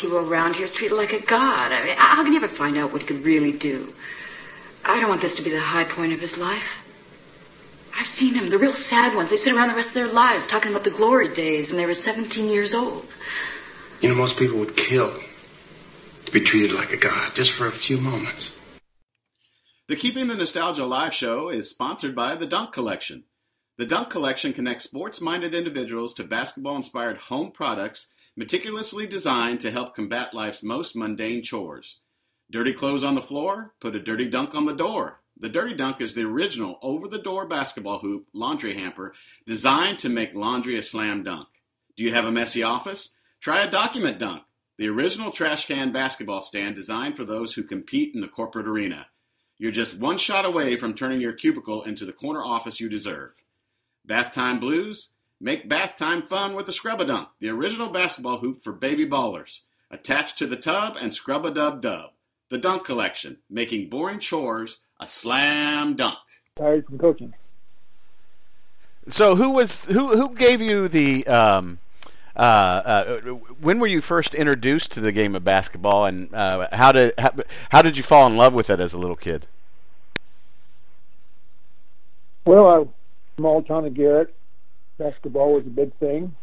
hero around here is treated like a god. I mean, how can you ever find out what he could really do? I don't want this to be the high point of his life. I've seen them, the real sad ones. They sit around the rest of their lives talking about the glory days when they were 17 years old. You know, most people would kill to be treated like a god just for a few moments. The Keeping the Nostalgia Live show is sponsored by the Dunk Collection. The Dunk Collection connects sports minded individuals to basketball inspired home products meticulously designed to help combat life's most mundane chores. Dirty clothes on the floor? Put a dirty dunk on the door. The Dirty Dunk is the original over the door basketball hoop laundry hamper designed to make laundry a slam dunk. Do you have a messy office? Try a document dunk, the original trash can basketball stand designed for those who compete in the corporate arena. You're just one shot away from turning your cubicle into the corner office you deserve. Bath time blues? Make bath time fun with the Scrub a Dunk, the original basketball hoop for baby ballers. Attached to the tub and scrub a dub dub. The Dunk Collection, making boring chores a slam dunk. Tired from coaching. So who was who who gave you the um, uh, uh, when were you first introduced to the game of basketball, and uh, how did how, how did you fall in love with it as a little kid? Well, I, small town of Garrett, basketball was a big thing.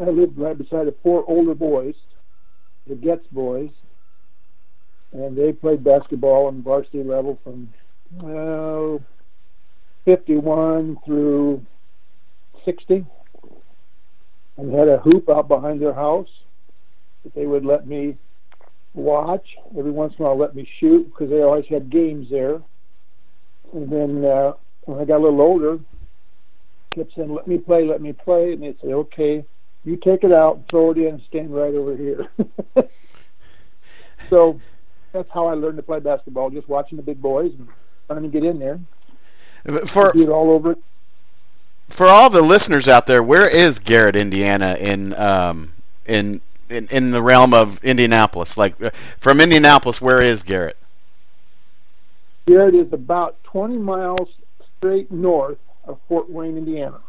I lived right beside the four older boys, the Getz boys, and they played basketball on varsity level from uh, 51 through 60 and had a hoop out behind their house that they would let me watch. Every once in a while, let me shoot because they always had games there. And then uh, when I got a little older, kept saying, "Let me play, let me play," and they'd say, "Okay, you take it out, throw it in, stand right over here." so that's how I learned to play basketball, just watching the big boys and trying to get in there. For do it all over. For all the listeners out there, where is Garrett, Indiana, in um, in, in in the realm of Indianapolis? Like uh, from Indianapolis, where is Garrett? Garrett is about 20 miles straight north of Fort Wayne, Indiana.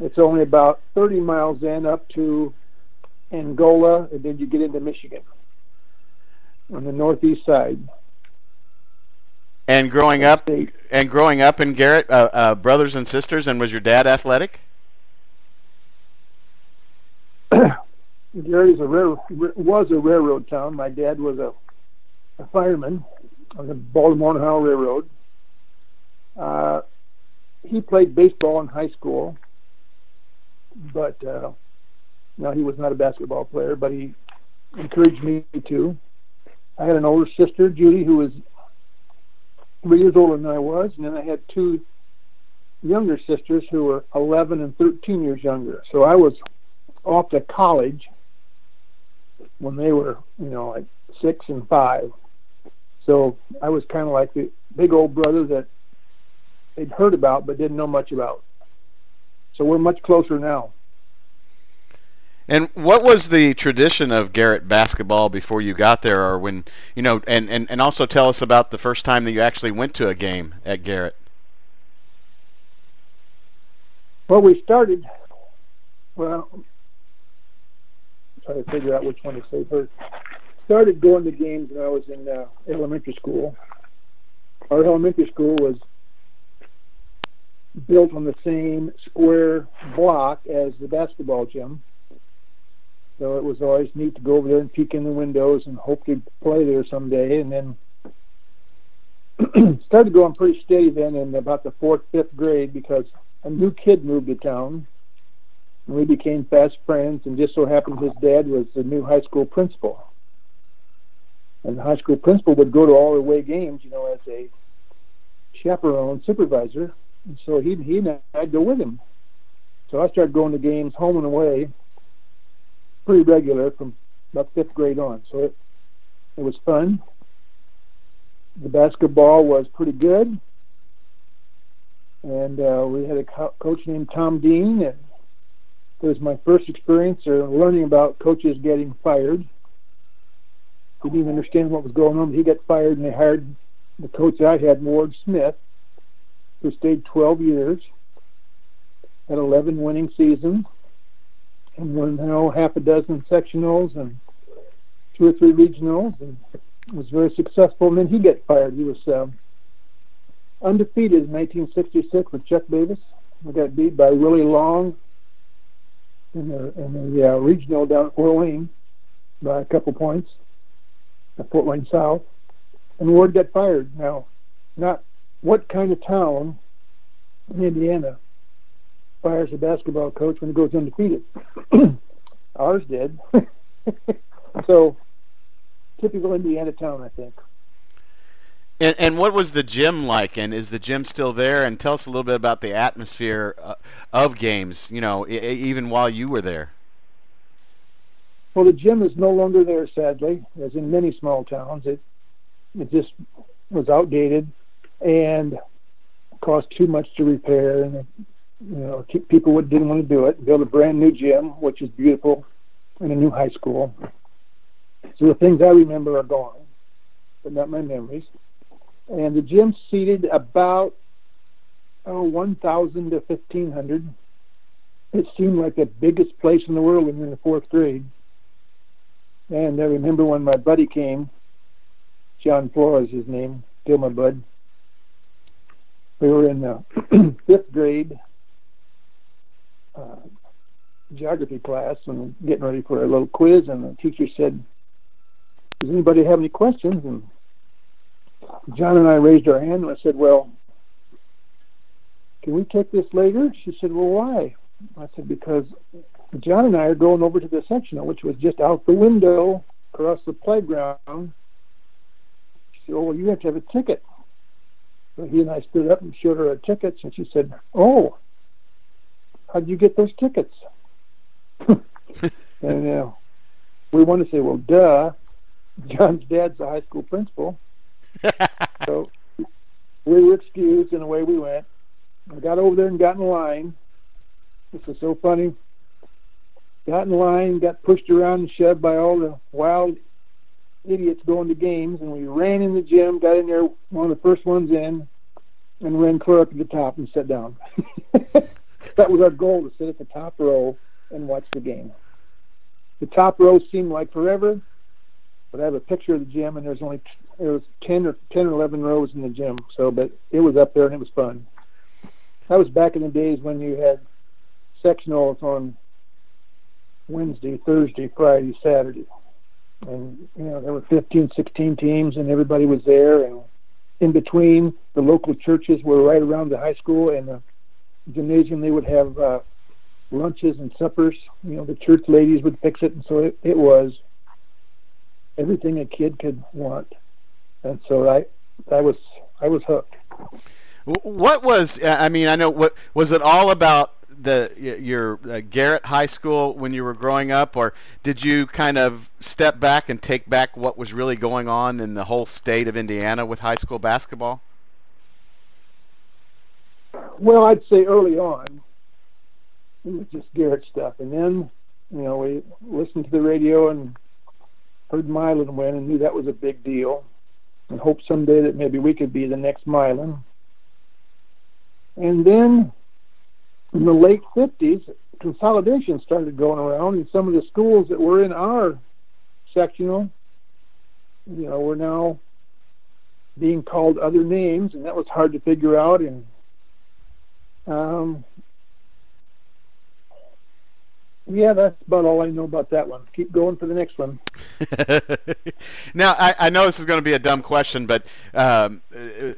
It's only about 30 miles in up to Angola, and then you get into Michigan on the northeast side. And growing up, and growing up in Garrett, uh, uh, brothers and sisters, and was your dad athletic? Garrett is a railroad, was a railroad town. My dad was a, a fireman on the Baltimore and Ohio Railroad. Uh, he played baseball in high school, but uh, no, he was not a basketball player. But he encouraged me to. I had an older sister, Judy, who was three years older than I was, and then I had two younger sisters who were 11 and 13 years younger. So I was off to college when they were, you know, like six and five. So I was kind of like the big old brother that they'd heard about but didn't know much about. So we're much closer now. And what was the tradition of Garrett basketball before you got there, or when you know? And, and, and also tell us about the first time that you actually went to a game at Garrett. Well, we started. Well, try to figure out which one to say first. Started going to games when I was in uh, elementary school. Our elementary school was built on the same square block as the basketball gym. So it was always neat to go over there and peek in the windows and hope to play there someday. And then started going pretty steady then in about the fourth, fifth grade because a new kid moved to town. And we became fast friends, and just so happened his dad was the new high school principal. And the high school principal would go to all the away games, you know, as a chaperone supervisor. And so he he and I'd go with him. So I started going to games home and away, pretty regular from about fifth grade on. So it it was fun. The basketball was pretty good, and uh, we had a co- coach named Tom Dean, and it was my first experience of learning about coaches getting fired. Didn't even understand what was going on. He got fired, and they hired the coach I had, Ward Smith, who stayed 12 years, had 11 winning seasons, and won know half a dozen sectionals and two or three regionals, and was very successful. And then he got fired. He was uh, undefeated in 1966 with Chuck Davis. We got beat by Willie Long in the in the uh, regional down at Fort Wayne by a couple points at Fort Wayne South, and Ward got fired. Now, not what kind of town in Indiana fires a basketball coach when he goes undefeated? Ours did. so, typical Indiana town, I think. And, and what was the gym like? And is the gym still there? And tell us a little bit about the atmosphere uh, of games. You know, I- even while you were there. Well, the gym is no longer there, sadly, as in many small towns. It it just was outdated and cost too much to repair, and you know people didn't want to do it. Build a brand new gym, which is beautiful, and a new high school. So the things I remember are gone, but not my memories. And the gym seated about oh, 1,000 to 1,500. It seemed like the biggest place in the world when we were in the fourth grade. And I remember when my buddy came, John Flores, his name, still my bud. We were in the fifth grade uh, geography class and getting ready for a little quiz, and the teacher said, "Does anybody have any questions?" And John and I raised our hand, and I said, "Well, can we take this later?" She said, "Well, why?" I said, "Because John and I are going over to the sectional, which was just out the window across the playground." She said, "Oh, well, you have to have a ticket." So he and I stood up and showed her our tickets, and she said, "Oh, how'd you get those tickets?" and uh, we want to say, "Well, duh." John's dad's a high school principal, so we were excused, and away we went. I got over there and got in line. This was so funny. Got in line, got pushed around and shoved by all the wild idiots going to games, and we ran in the gym, got in there, one of the first ones in, and ran clear up to the top and sat down. that was our goal to sit at the top row and watch the game. The top row seemed like forever, but I have a picture of the gym, and there's only there was ten or ten or eleven rows in the gym. So, but it was up there and it was fun. That was back in the days when you had sectionals on Wednesday, Thursday, Friday, Saturday, and you know there were 15, 16 teams, and everybody was there. And in between, the local churches were right around the high school and the gymnasium. They would have uh, lunches and suppers. You know, the church ladies would fix it, and so it, it was everything a kid could want. And so I, I was, I was hooked. What was? I mean, I know. What was it all about? The your uh, Garrett High School when you were growing up, or did you kind of step back and take back what was really going on in the whole state of Indiana with high school basketball? Well, I'd say early on it was just Garrett stuff, and then you know we listened to the radio and heard Milan win and knew that was a big deal, and hoped someday that maybe we could be the next Milan. And then in the late 50s, consolidation started going around, and some of the schools that were in our sectional, you know, were now being called other names, and that was hard to figure out. And um, yeah, that's about all I know about that one. Keep going for the next one. now, I, I, know this is going to be a dumb question, but um,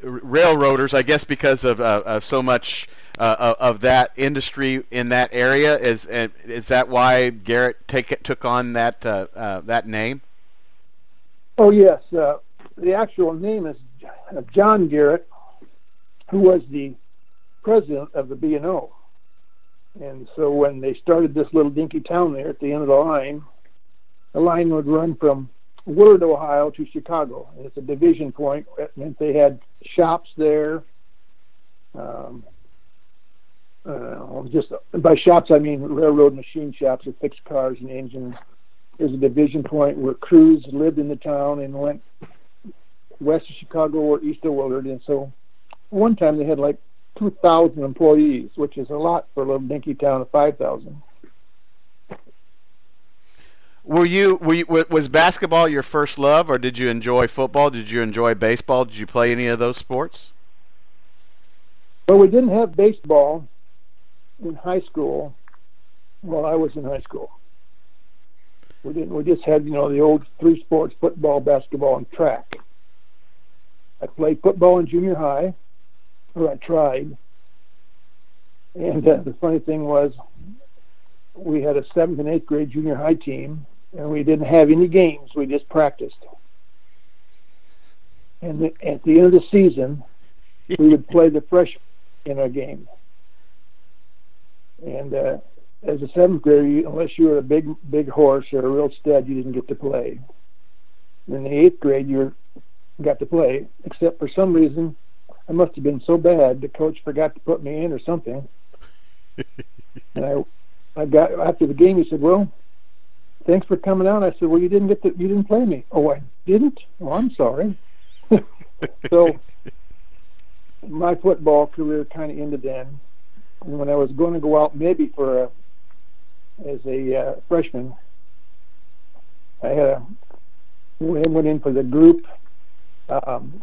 railroaders, I guess, because of, uh, of so much uh, of that industry in that area, is is that why Garrett take, took on that uh, uh that name? Oh yes, uh, the actual name is John Garrett, who was the president of the B and O. And so when they started this little dinky town there at the end of the line, the line would run from Willard, Ohio to Chicago. And it's a division point. That meant they had shops there. Um, uh, just by shops, I mean railroad machine shops that fix cars and engines. There's a division point where crews lived in the town and went west of Chicago or east of Willard. And so one time they had like 2,000 employees, which is a lot for a little dinky town of 5,000. Were you, were you was basketball your first love, or did you enjoy football? Did you enjoy baseball? Did you play any of those sports? Well, we didn't have baseball in high school while I was in high school. We didn't. We just had you know the old three sports: football, basketball, and track. I played football in junior high, or I tried. And uh, the funny thing was, we had a seventh and eighth grade junior high team, and we didn't have any games. We just practiced. And the, at the end of the season, we would play the freshmen in a game. And uh, as a seventh grader, you, unless you were a big big horse or a real stud, you didn't get to play. In the eighth grade, you got to play, except for some reason, I must have been so bad the coach forgot to put me in or something. and I, I got after the game. He said, "Well, thanks for coming out." I said, "Well, you didn't get to, you didn't play me." Oh, I didn't. Oh, I'm sorry. so my football career kind of ended then. And when I was going to go out, maybe for a as a uh, freshman, I had a went in for the group um,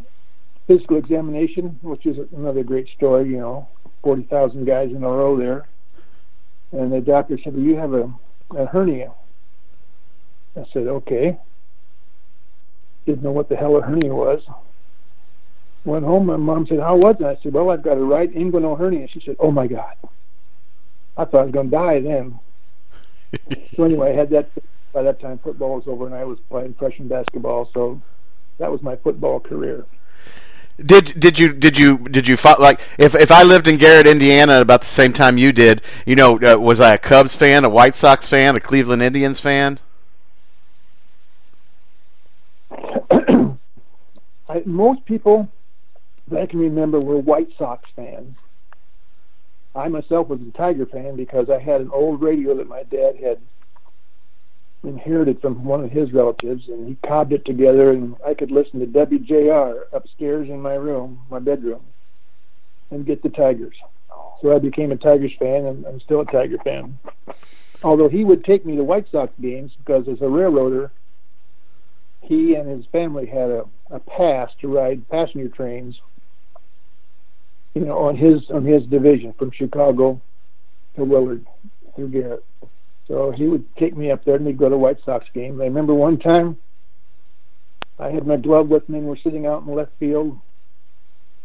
physical examination, which is another great story. You know, forty thousand guys in a row there, and the doctor said, "Well, you have a, a hernia." I said, "Okay." Didn't know what the hell a hernia was. Went home. My mom said, "How was it?" I said, "Well, I've got a right inguinal hernia." She said, "Oh my God." I thought I was going to die then. so anyway, I had that. By that time, football was over, and I was playing freshman basketball. So that was my football career. Did did you did you did you like if if I lived in Garrett, Indiana, about the same time you did? You know, uh, was I a Cubs fan, a White Sox fan, a Cleveland Indians fan? I, most people that I can remember we were White Sox fans. I myself was a Tiger fan because I had an old radio that my dad had inherited from one of his relatives, and he cobbed it together, and I could listen to WJR upstairs in my room, my bedroom, and get the Tigers. So I became a Tigers fan, and I'm still a Tiger fan. Although he would take me to White Sox games because as a railroader, he and his family had a, a pass to ride passenger trains you know, on his on his division from Chicago to Willard through Garrett. So he would take me up there and we'd go to White Sox games. I remember one time I had my glove with me and we're sitting out in left field,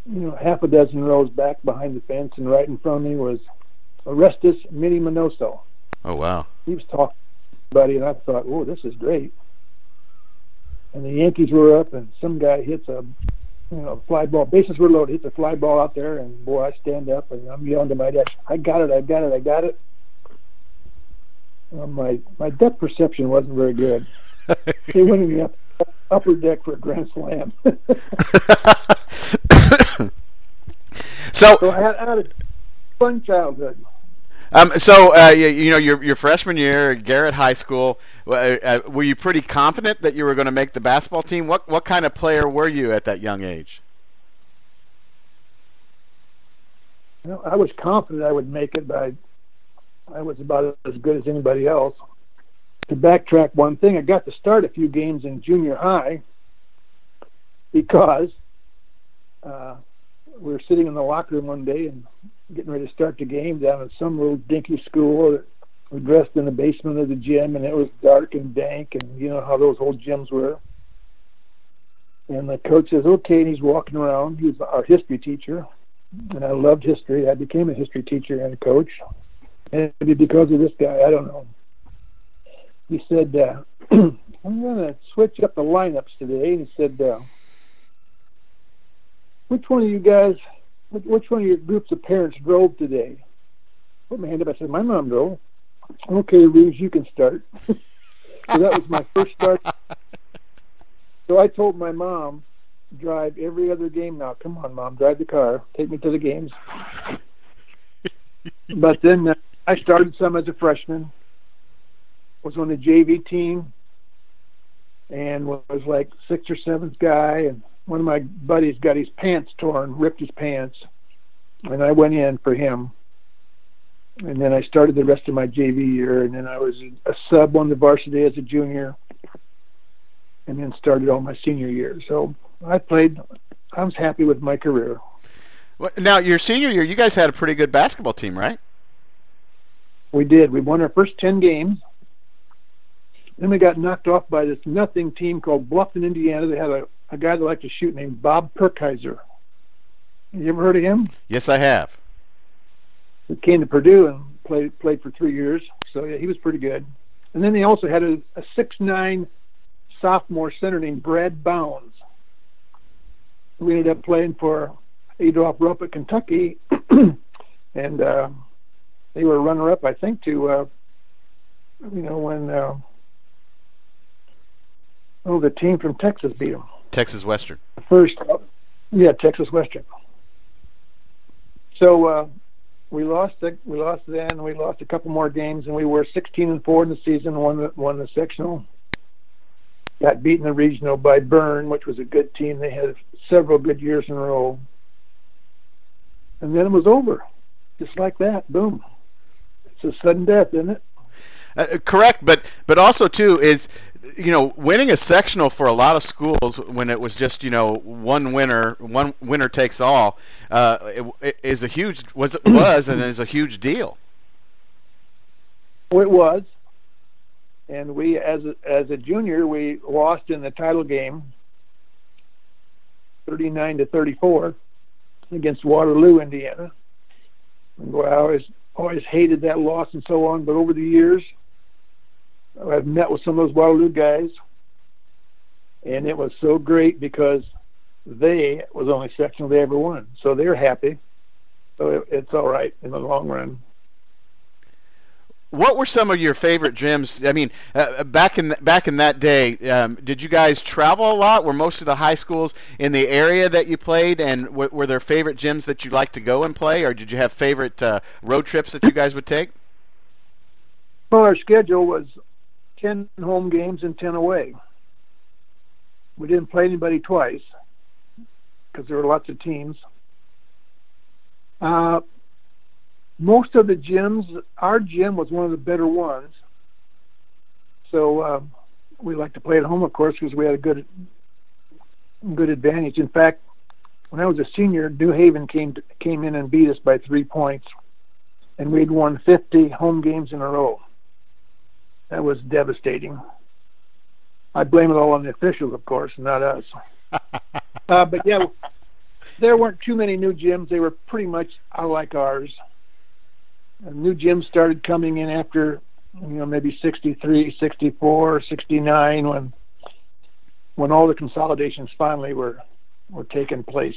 you know, half a dozen rows back behind the fence and right in front of me was Orestes Minnie Minoso. Oh wow. He was talking buddy and I thought, Oh, this is great. And the Yankees were up and some guy hits a you know, fly ball, bases were loaded, hit a fly ball out there, and boy, I stand up and I'm yelling to my dad, I got it, I got it, I got it. Well, my my depth perception wasn't very good. they went in the up, upper deck for a grand slam. so, so I had, I had a fun childhood. Um, so uh, you, you, know your your freshman year at Garrett High School, uh, uh, were you pretty confident that you were going to make the basketball team? What what kind of player were you at that young age? You know, I was confident I would make it, but I, I was about as good as anybody else. To backtrack one thing, I got to start a few games in junior high because uh, we were sitting in the locker room one day and getting ready to start the game down at some little dinky school. We dressed in the basement of the gym, and it was dark and dank, and you know how those old gyms were. And the coach says, "Okay," and he's walking around. He was our history teacher, and I loved history. I became a history teacher and a coach, And because of this guy. I don't know. He said, uh, "I'm going to switch up the lineups today." He said, uh, "Which one of you guys which one of your groups of parents drove today? Put my hand up. I said, my mom drove. Okay, Reeves, you can start. so that was my first start. So I told my mom, drive every other game now. Come on, mom, drive the car. Take me to the games. but then uh, I started some as a freshman. Was on the JV team, and was like sixth or seventh guy, and one of my buddies got his pants torn, ripped his pants, and I went in for him. and then I started the rest of my JV year, and then I was a sub on the varsity as a junior, and then started all my senior year. So I played. I was happy with my career. Well, now, your senior year, you guys had a pretty good basketball team, right? We did. We won our first ten games. Then we got knocked off by this nothing team called Bluffton, Indiana. They had a, a guy that liked to shoot named Bob Purkhiser. You ever heard of him? Yes, I have. He came to Purdue and played played for three years. So yeah, he was pretty good. And then they also had a, a six nine sophomore center named Brad Bounds. We ended up playing for Adolph Rupp at Kentucky, and uh, they were runner up, I think, to uh, you know when uh, oh the team from Texas beat them. Texas Western. First, yeah, Texas Western. So uh, we lost. The, we lost then. We lost a couple more games, and we were 16 and four in the season. Won the won the sectional. Got beaten in the regional by Berne, which was a good team. They had several good years in a row. And then it was over, just like that. Boom. It's a sudden death, isn't it? Uh, correct, but but also too is you know winning a sectional for a lot of schools when it was just you know one winner one winner takes all uh, it, is a huge was it was and is a huge deal. It was, and we as a, as a junior we lost in the title game, thirty nine to thirty four, against Waterloo, Indiana. And boy, I always always hated that loss and so on, but over the years I've met with some of those Waterloo guys, and it was so great because they was the only sectional they ever won, so they're happy. So it, it's all right in the long run. What were some of your favorite gyms? I mean, uh, back in back in that day, um, did you guys travel a lot? Were most of the high schools in the area that you played, and w- were there favorite gyms that you like to go and play, or did you have favorite uh, road trips that you guys would take? Well, our schedule was 10 home games and 10 away. We didn't play anybody twice because there were lots of teams. Uh, most of the gyms, our gym was one of the better ones. So uh, we like to play at home, of course, because we had a good good advantage. In fact, when I was a senior, New Haven came to, came in and beat us by three points, and we'd won 50 home games in a row. That was devastating. I blame it all on the officials, of course, not us. uh, but yeah, there weren't too many new gyms. They were pretty much like ours. And new gyms started coming in after, you know, maybe 63, 64, 69 when when all the consolidations finally were were taking place.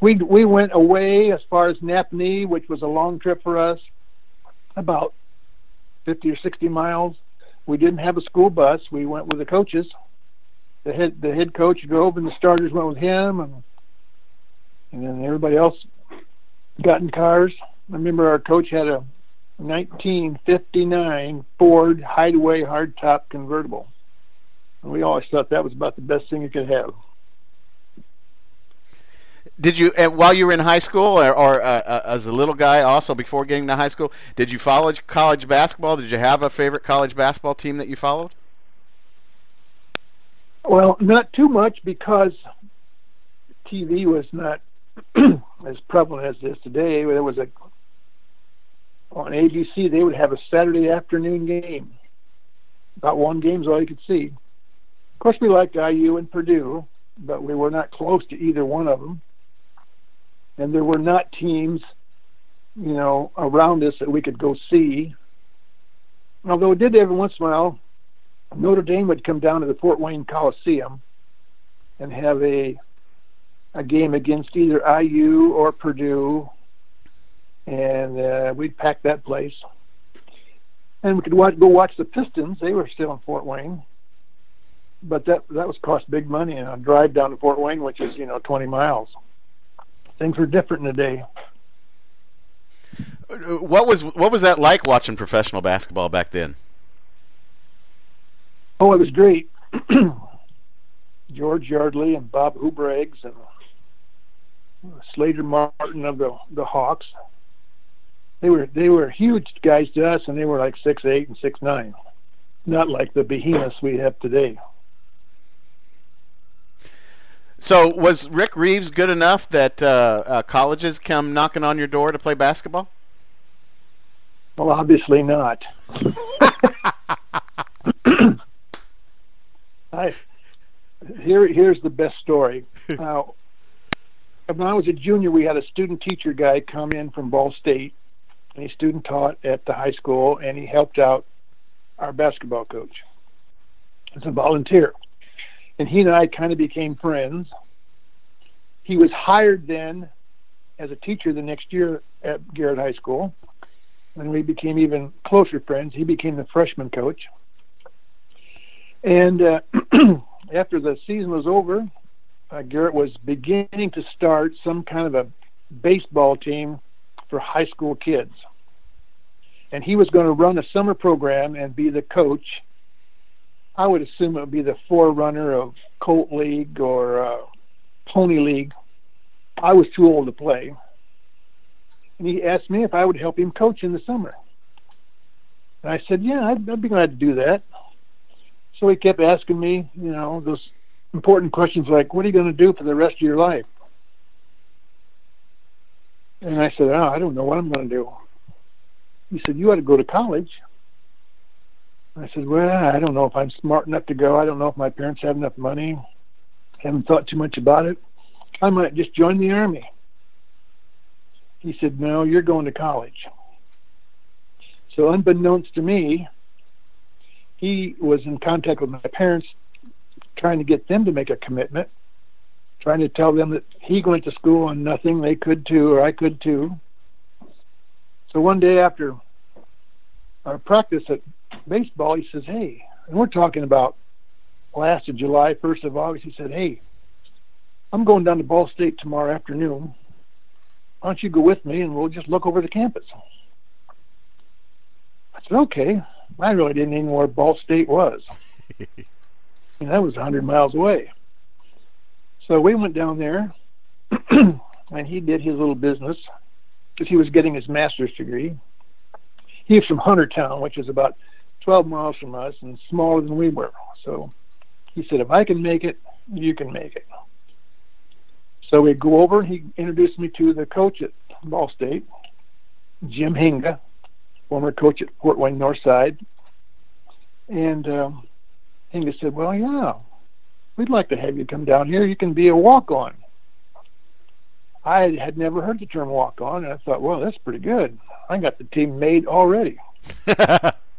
We we went away as far as Nappanee, which was a long trip for us, about 50 or 60 miles we didn't have a school bus. We went with the coaches. The head the head coach drove, and the starters went with him, and and then everybody else got in cars. I remember our coach had a 1959 Ford Hideaway hardtop convertible, and we always thought that was about the best thing you could have. Did you, while you were in high school, or, or uh, uh, as a little guy, also before getting to high school, did you follow college basketball? Did you have a favorite college basketball team that you followed? Well, not too much because TV was not as prevalent as it is today. There was a on ABC they would have a Saturday afternoon game. About one game's all you could see. Of course, we liked IU and Purdue, but we were not close to either one of them and there were not teams, you know, around us that we could go see. Although it did every once in a while, Notre Dame would come down to the Fort Wayne Coliseum and have a a game against either IU or Purdue, and uh, we'd pack that place. And we could watch, go watch the Pistons. They were still in Fort Wayne, but that that was cost big money and a drive down to Fort Wayne, which is you know 20 miles things were different in the day. What was what was that like watching professional basketball back then? Oh, it was great. George Yardley and Bob Houbregs and Slater Martin of the the Hawks. they were they were huge guys to us, and they were like six eight and six nine, not like the behemoths we have today. So was Rick Reeves good enough that uh, uh, colleges come knocking on your door to play basketball? Well, obviously not. I, here, here's the best story. Uh, when I was a junior, we had a student teacher guy come in from Ball State, and he student taught at the high school, and he helped out our basketball coach as a volunteer. And he and I kind of became friends. He was hired then as a teacher the next year at Garrett High School, and we became even closer friends. He became the freshman coach. And uh, after the season was over, uh, Garrett was beginning to start some kind of a baseball team for high school kids. And he was going to run a summer program and be the coach. I would assume it would be the forerunner of Colt League or uh, Pony League. I was too old to play. And he asked me if I would help him coach in the summer. And I said, Yeah, I'd, I'd be glad to do that. So he kept asking me, you know, those important questions like, what are you going to do for the rest of your life? And I said, oh, I don't know what I'm going to do. He said, you ought to go to college. I said, well, I don't know if I'm smart enough to go. I don't know if my parents have enough money. I haven't thought too much about it. I might just join the army. He said, no, you're going to college. So unbeknownst to me, he was in contact with my parents trying to get them to make a commitment, trying to tell them that he went to school on nothing, they could too, or I could too. So one day after our practice at baseball, he says, Hey, and we're talking about last of July, 1st of August. He said, Hey, I'm going down to Ball State tomorrow afternoon. Why don't you go with me and we'll just look over the campus? I said, Okay. I really didn't even know where Ball State was. and that was a 100 miles away. So we went down there, and he did his little business because he was getting his master's degree. He was from Huntertown, which is about 12 miles from us and smaller than we were. So he said, if I can make it, you can make it. So we go over. He introduced me to the coach at Ball State, Jim Hinga, former coach at Fort Wayne Northside. And um, Hinga said, Well, yeah, we'd like to have you come down here. You can be a walk on. I had never heard the term walk on, and I thought, well, that's pretty good. I got the team made already.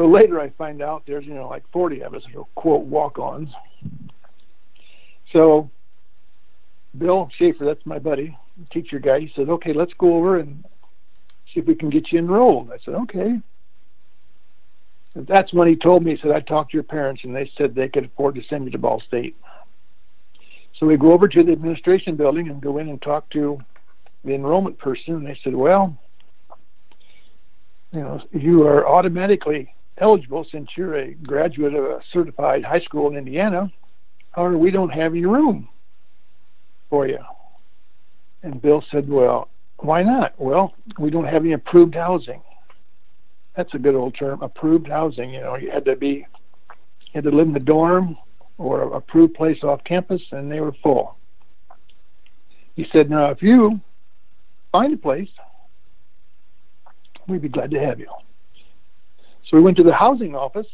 so later I find out there's, you know, like 40 of us quote walk ons. So Bill Schaefer, that's my buddy, teacher guy, he said, okay, let's go over and see if we can get you enrolled. I said, okay. That's when he told me, he said, I talked to your parents and they said they could afford to send you to Ball State. So we go over to the administration building and go in and talk to the enrollment person, and they said, "Well, you know, you are automatically eligible since you're a graduate of a certified high school in Indiana. However, we don't have any room for you." And Bill said, "Well, why not? Well, we don't have any approved housing. That's a good old term, approved housing. You know, you had to be, you had to live in the dorm or a approved place off campus, and they were full. He said, Now, if you find a place, we'd be glad to have you. So we went to the housing office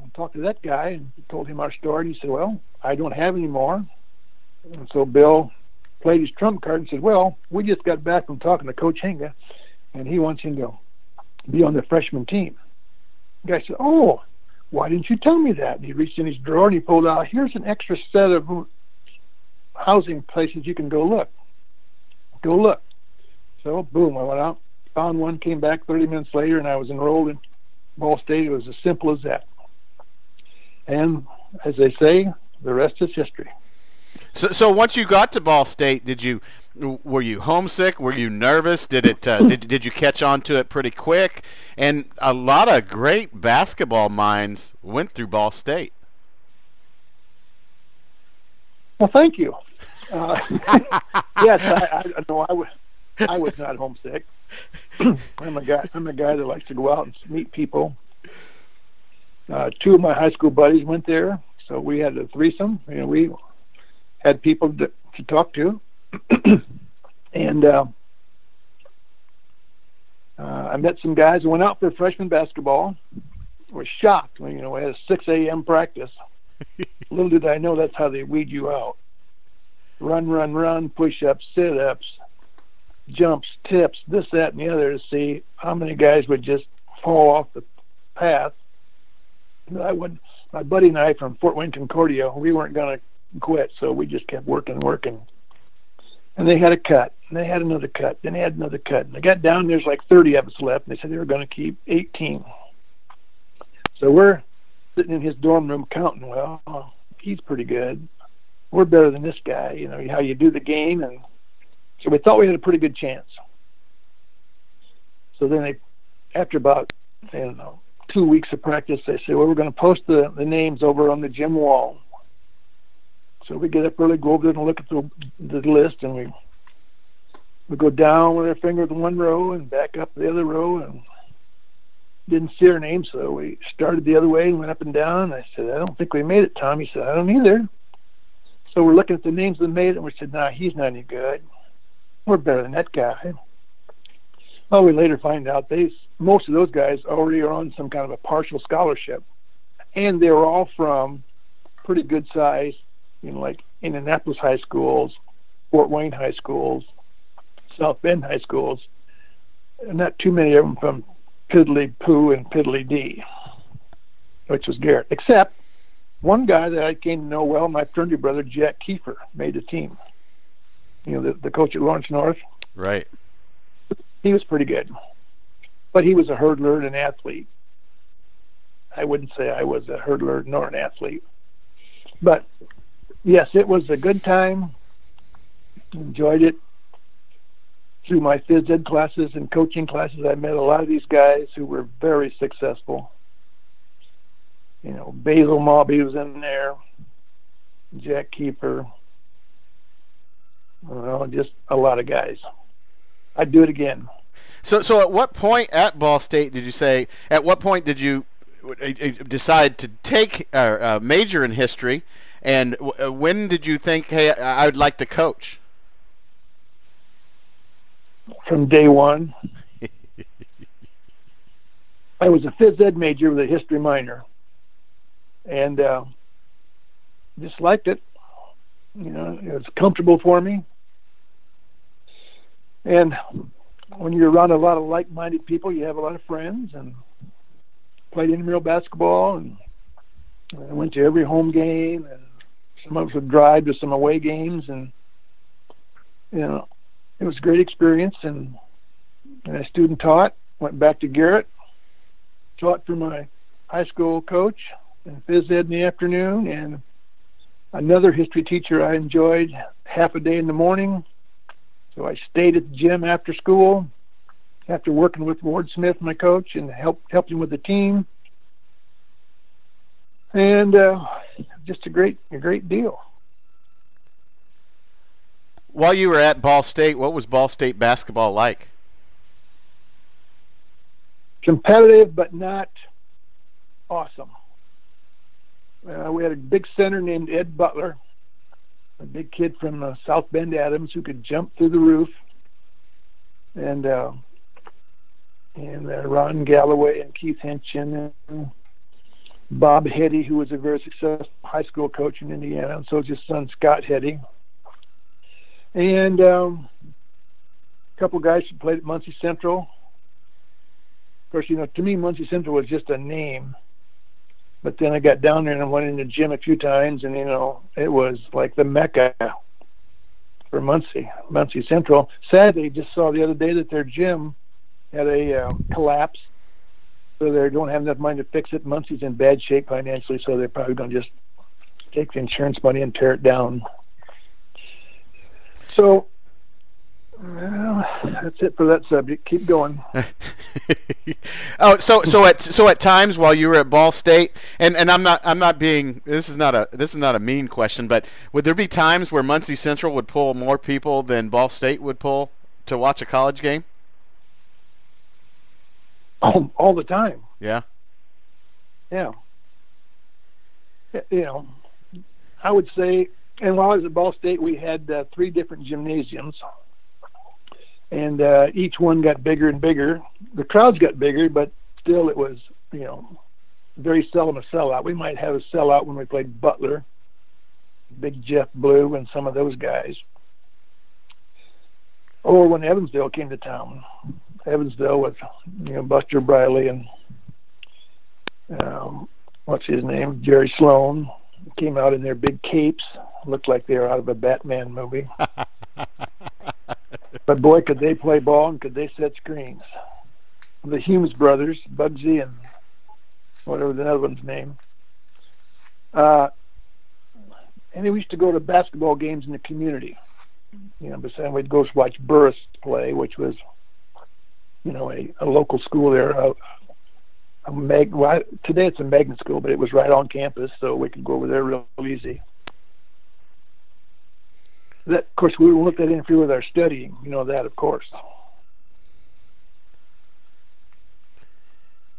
and talked to that guy and told him our story. And he said, Well, I don't have any more. And so Bill played his trump card and said, Well, we just got back from talking to Coach Hinga, and he wants him to be on the freshman team. The guy said, Oh, why didn't you tell me that? And he reached in his drawer and he pulled out, here's an extra set of housing places you can go look. Go look. So, boom, I went out, found one, came back 30 minutes later, and I was enrolled in Ball State. It was as simple as that. And as they say, the rest is history. So, so once you got to Ball State, did you were you homesick? Were you nervous? Did it uh, did did you catch on to it pretty quick? And a lot of great basketball minds went through Ball State. Well, thank you. Uh, yes, I, I know. I was I was not homesick. I'm a guy. I'm a guy that likes to go out and meet people. Uh, two of my high school buddies went there, so we had a threesome. You know, we had people to, to talk to, and uh, uh, I met some guys who went out for freshman basketball. Was shocked when you know we had a 6 a.m. practice. Little did I know that's how they weed you out. Run, run, run, push ups, sit ups, jumps, tips, this, that, and the other to see how many guys would just fall off the path. I would, my buddy and I from Fort Wayne Concordia, we weren't going to quit, so we just kept working, working. And they had a cut, and they had another cut, then they had another cut. And they got down, there's like 30 of us left, and they said they were going to keep 18. So we're sitting in his dorm room counting, well, he's pretty good. We're better than this guy, you know, how you do the game. And so we thought we had a pretty good chance. So then they, after about, I don't know, two weeks of practice, they say, well, we're going to post the, the names over on the gym wall. So we get up early, go over there and look at the, the list, and we we go down with our finger to one row and back up the other row, and didn't see our name, so we started the other way and went up and down. I said, I don't think we made it, Tom. He said, I don't either. So we're looking at the names that made it, and we said, Nah, he's not any good. We're better than that guy. Well, we later find out they most of those guys already are on some kind of a partial scholarship, and they're all from pretty good size, you know, like Indianapolis high schools, Fort Wayne high schools, South Bend high schools, and not too many of them from Piddly Poo and Piddly D, which was Garrett. Except one guy that I came to know well, my fraternity brother Jack Keefer, made the team. You know, the, the coach at Lawrence North. Right. He was pretty good, but he was a hurdler and an athlete. I wouldn't say I was a hurdler nor an athlete, but yes, it was a good time. Enjoyed it through my phys ed classes and coaching classes, I met a lot of these guys who were very successful. You know, Basil Mawbey was in there, Jack Keefer, well, just a lot of guys. I'd do it again. So, so at what point at Ball State did you say? At what point did you uh, uh, decide to take a uh, uh, major in history? And when did you think, hey, I would like to coach? from day one. I was a phys ed major with a history minor, and uh, just liked it. You know, it was comfortable for me. And when you're around a lot of like-minded people, you have a lot of friends, and played intramural basketball, and I went to every home game, and some of us would drive to some away games, and you know, it was a great experience, and, and I student taught. Went back to Garrett, taught for my high school coach and phys ed in the afternoon, and another history teacher I enjoyed half a day in the morning. So I stayed at the gym after school, after working with Ward Smith, my coach, and helped helped him with the team. And uh, just a great a great deal. While you were at Ball State, what was Ball State basketball like? Competitive, but not awesome. Uh, we had a big center named Ed Butler, a big kid from uh, South Bend Adams who could jump through the roof, and uh, and uh, Ron Galloway and Keith Henson and Bob Hetty, who was a very successful high school coach in Indiana, and so was his son Scott Hetty and um, a couple guys who played at Muncie Central. Of course, you know, to me, Muncie Central was just a name. But then I got down there and I went in the gym a few times, and you know, it was like the mecca for Muncie, Muncie Central. Sadly, just saw the other day that their gym had a uh, collapse, so they don't have enough money to fix it. Muncie's in bad shape financially, so they're probably going to just take the insurance money and tear it down. So, well, that's it for that subject. Keep going. oh, so so at so at times while you were at Ball State, and and I'm not I'm not being this is not a this is not a mean question, but would there be times where Muncie Central would pull more people than Ball State would pull to watch a college game? All, all the time. Yeah. Yeah. You know, I would say, and while I was at Ball State, we had uh, three different gymnasiums, and uh, each one got bigger and bigger. The crowds got bigger, but still, it was you know very seldom a sellout. We might have a sellout when we played Butler, Big Jeff Blue, and some of those guys, or when Evansville came to town. Evansville with you know Buster Briley and um, what's his name, Jerry Sloan, came out in their big capes, looked like they were out of a Batman movie. but boy, could they play ball and could they set screens. The Humes brothers, Bugsy and whatever the other one's name. Uh, and we used to go to basketball games in the community. You know, besides we'd go watch Burris play, which was, you know, a, a local school there, a, a mag. Well, today it's a magnet school, but it was right on campus, so we could go over there real easy. That, of course, we won't let that interfere with our studying. You know that, of course.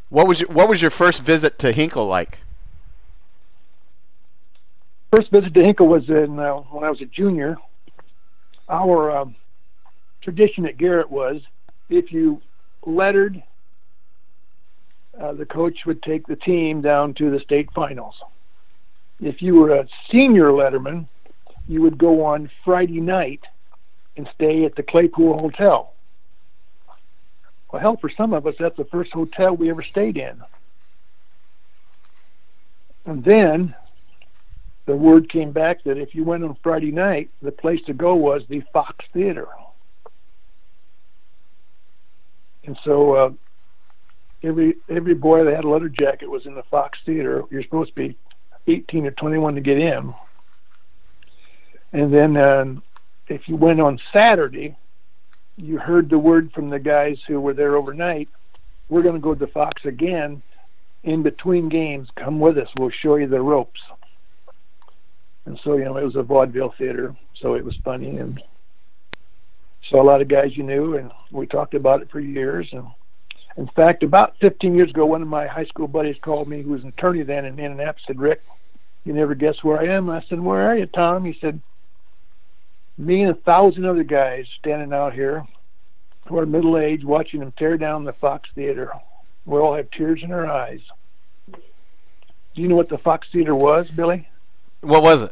What was your, what was your first visit to Hinkle like? First visit to Hinkle was in uh, when I was a junior. Our um, tradition at Garrett was if you lettered, uh, the coach would take the team down to the state finals. If you were a senior letterman, you would go on Friday night and stay at the Claypool Hotel. Well, hell, for some of us, that's the first hotel we ever stayed in. And then the word came back that if you went on Friday night, the place to go was the Fox Theater. And so uh, every every boy that had a letter jacket was in the Fox Theater. You're supposed to be 18 or 21 to get in. And then um, if you went on Saturday, you heard the word from the guys who were there overnight. We're going to go to Fox again in between games. Come with us. We'll show you the ropes. And so, you know, it was a vaudeville theater, so it was funny and saw a lot of guys you knew, and we talked about it for years. And in fact, about 15 years ago, one of my high school buddies called me, who was an attorney then in Indianapolis, said, "Rick, you never guess where I am." I said, "Where are you, Tom?" He said, "Me and a thousand other guys standing out here, who are middle aged, watching them tear down the Fox Theater. We all have tears in our eyes." Do you know what the Fox Theater was, Billy? What was it?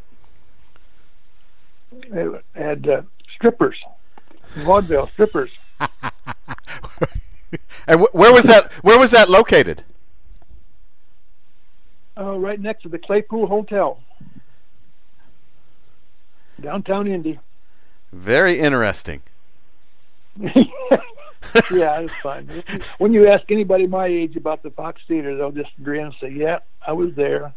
It had uh, strippers, vaudeville strippers. and wh- where was that? Where was that located? Uh, right next to the Claypool Hotel, downtown Indy. Very interesting. yeah, it's fun. When you ask anybody my age about the Fox Theater, they'll just grin and say, "Yeah, I was there."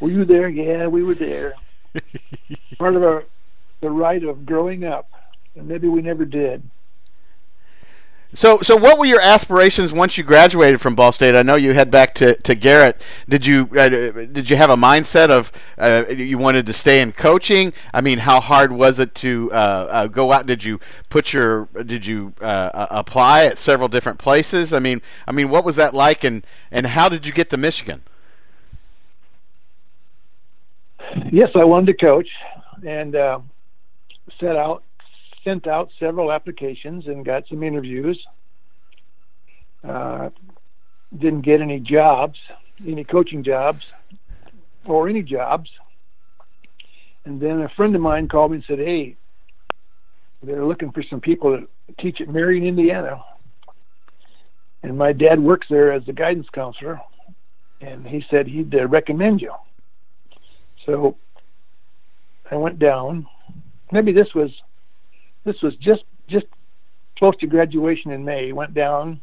Were you there? Yeah, we were there. Part of our the rite of growing up, and maybe we never did. So, so what were your aspirations once you graduated from Ball State? I know you head back to, to Garrett. Did you uh, did you have a mindset of uh, you wanted to stay in coaching? I mean, how hard was it to uh, uh go out? Did you put your did you uh, apply at several different places? I mean, I mean, what was that like, and and how did you get to Michigan? Yes, I wanted to coach, and uh, set out sent out several applications and got some interviews. Uh, didn't get any jobs, any coaching jobs, or any jobs. And then a friend of mine called me and said, "Hey, they're looking for some people to teach at Marion, Indiana." And my dad works there as a guidance counselor, and he said he'd uh, recommend you. So I went down. Maybe this was this was just just close to graduation in May. Went down,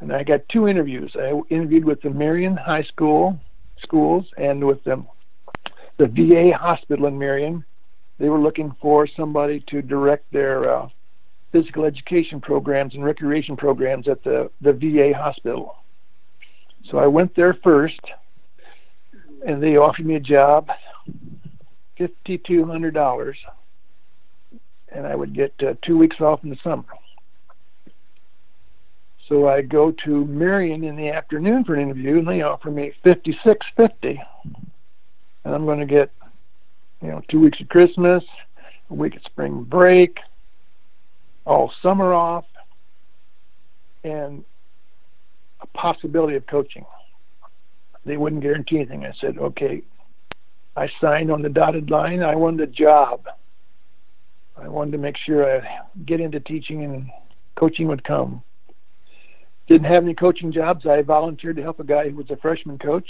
and I got two interviews. I interviewed with the Marion High School schools and with the the VA hospital in Marion. They were looking for somebody to direct their uh, physical education programs and recreation programs at the the VA hospital. So I went there first, and they offered me a job, fifty two hundred dollars and I would get uh, two weeks off in the summer. So I go to Marion in the afternoon for an interview, and they offer me fifty six fifty, and I'm going to get, you know, two weeks of Christmas, a week of spring break, all summer off, and a possibility of coaching. They wouldn't guarantee anything. I said, okay. I signed on the dotted line. I won the job. I wanted to make sure I get into teaching and coaching would come. Didn't have any coaching jobs. I volunteered to help a guy who was a freshman coach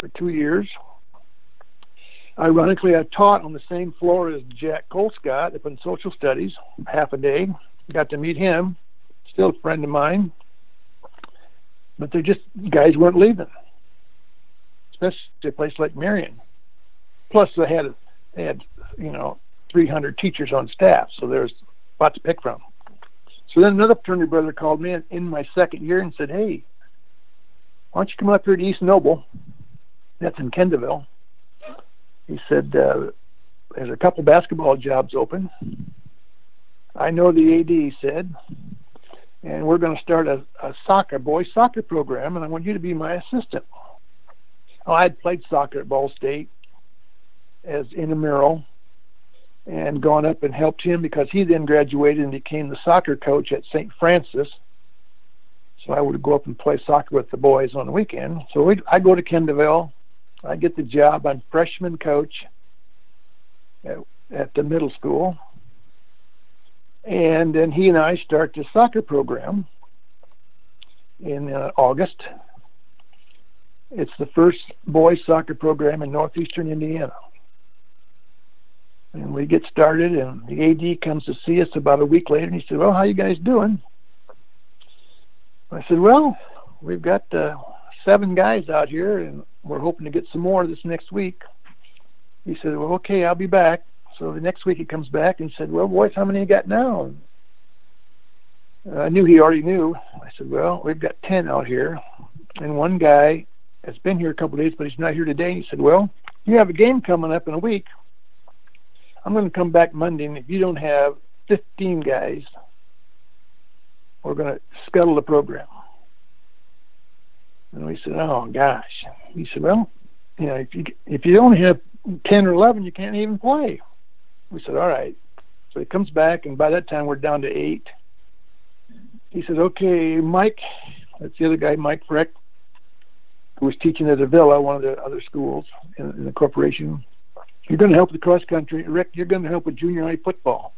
for two years. Ironically, I taught on the same floor as Jack Colescott up in social studies half a day. Got to meet him, still a friend of mine. But they just guys weren't leaving, especially a place like Marion. Plus, they had they had you know 300 teachers on staff, so there's a lot to pick from. So then another fraternity brother called me in, my second year and said, "Hey, why don't you come up here to East Noble? That's in Kendallville." He said, uh, "There's a couple basketball jobs open." I know the AD he said, and we're going to start a, a soccer boys soccer program, and I want you to be my assistant. Oh, I had played soccer at Ball State as intramural and gone up and helped him because he then graduated and became the soccer coach at St. Francis. So I would go up and play soccer with the boys on the weekend. So we I go to Kendallville. I get the job. I'm freshman coach at, at the middle school. And then he and I start the soccer program in uh, August. It's the first boys soccer program in northeastern Indiana and we get started and the AD comes to see us about a week later and he said, well, how you guys doing? I said, well, we've got uh, seven guys out here and we're hoping to get some more this next week. He said, well, okay, I'll be back. So the next week he comes back and said, well, boys, how many you got now? I knew he already knew. I said, well, we've got 10 out here. And one guy has been here a couple of days, but he's not here today. He said, well, you have a game coming up in a week. I'm going to come back Monday, and if you don't have 15 guys, we're going to scuttle the program. And we said, "Oh gosh." He said, "Well, you know, if you if you only have 10 or 11, you can't even play." We said, "All right." So he comes back, and by that time we're down to eight. He says, "Okay, Mike." That's the other guy, Mike Freck, who was teaching at Avilla, one of the other schools in, in the corporation. You're going to help the cross country. Rick, you're going to help with junior high football.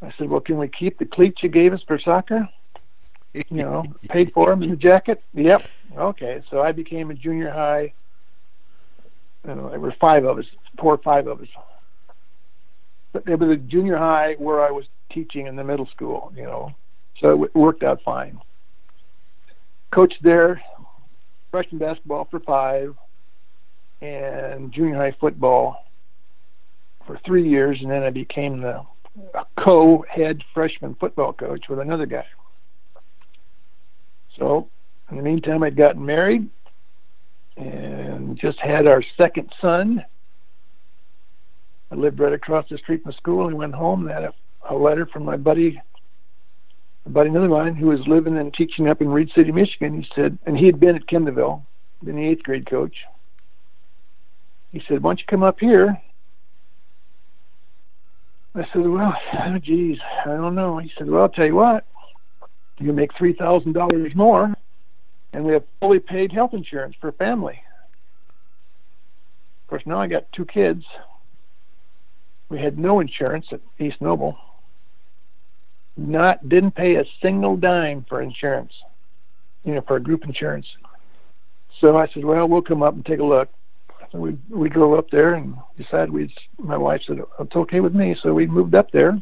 I said, well, can we keep the cleats you gave us for soccer? You know, paid for them in the jacket? Yep. Okay. So I became a junior high. You know, there were five of us, four or five of us. But it was a junior high where I was teaching in the middle school, you know. So it worked out fine. Coached there, freshman basketball for five, and junior high football for three years, and then I became the co-head freshman football coach with another guy. So, in the meantime, I'd gotten married and just had our second son. I lived right across the street from the school and went home and had a, a letter from my buddy, a buddy another mine who was living and teaching up in Reed City, Michigan. He said, and he had been at Kendallville, been the eighth grade coach he said, Why don't you come up here? I said, Well, oh, geez, I don't know. He said, Well, I'll tell you what, you make $3,000 more, and we have fully paid health insurance for family. Of course, now I got two kids. We had no insurance at East Noble. Not didn't pay a single dime for insurance, you know, for group insurance. So I said, well, we'll come up and take a look. So we we drove up there and decided we. My wife said it's okay with me, so we moved up there.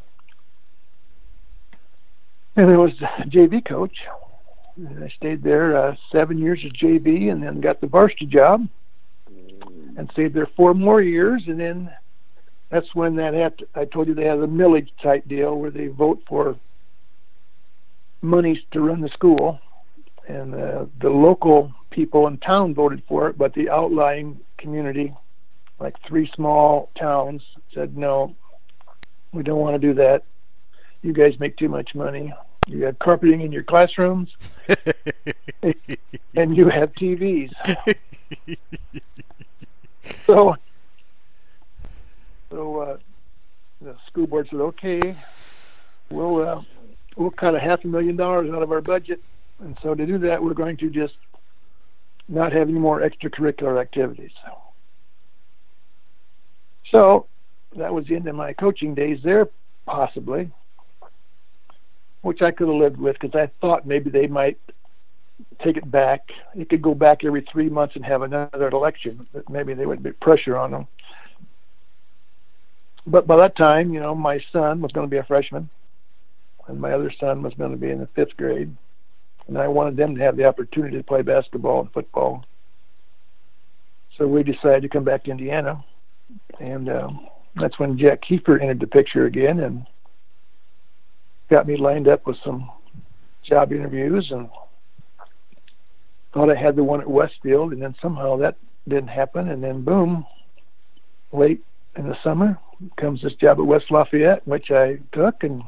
And I was JV coach. And I stayed there uh, seven years as JV, and then got the varsity job, and stayed there four more years. And then that's when that had. To, I told you they had a millage type deal where they vote for monies to run the school, and uh, the local people in town voted for it, but the outlying community like three small towns said, no, we don't want to do that. You guys make too much money. You have carpeting in your classrooms, and you have TVs. so, so uh, the school board said, okay, we'll uh, we'll cut a half a million dollars out of our budget, and so to do that, we're going to just not have any more extracurricular activities. So that was the end of my coaching days there, possibly, which I could have lived with because I thought maybe they might take it back. It could go back every three months and have another election, but maybe they would put pressure on them. But by that time, you know, my son was going to be a freshman, and my other son was going to be in the fifth grade, and I wanted them to have the opportunity to play basketball and football. So we decided to come back to Indiana. And um, that's when Jack Keefer entered the picture again and got me lined up with some job interviews and thought I had the one at Westfield, and then somehow that didn't happen, and then boom, late in the summer comes this job at West Lafayette, which I took, and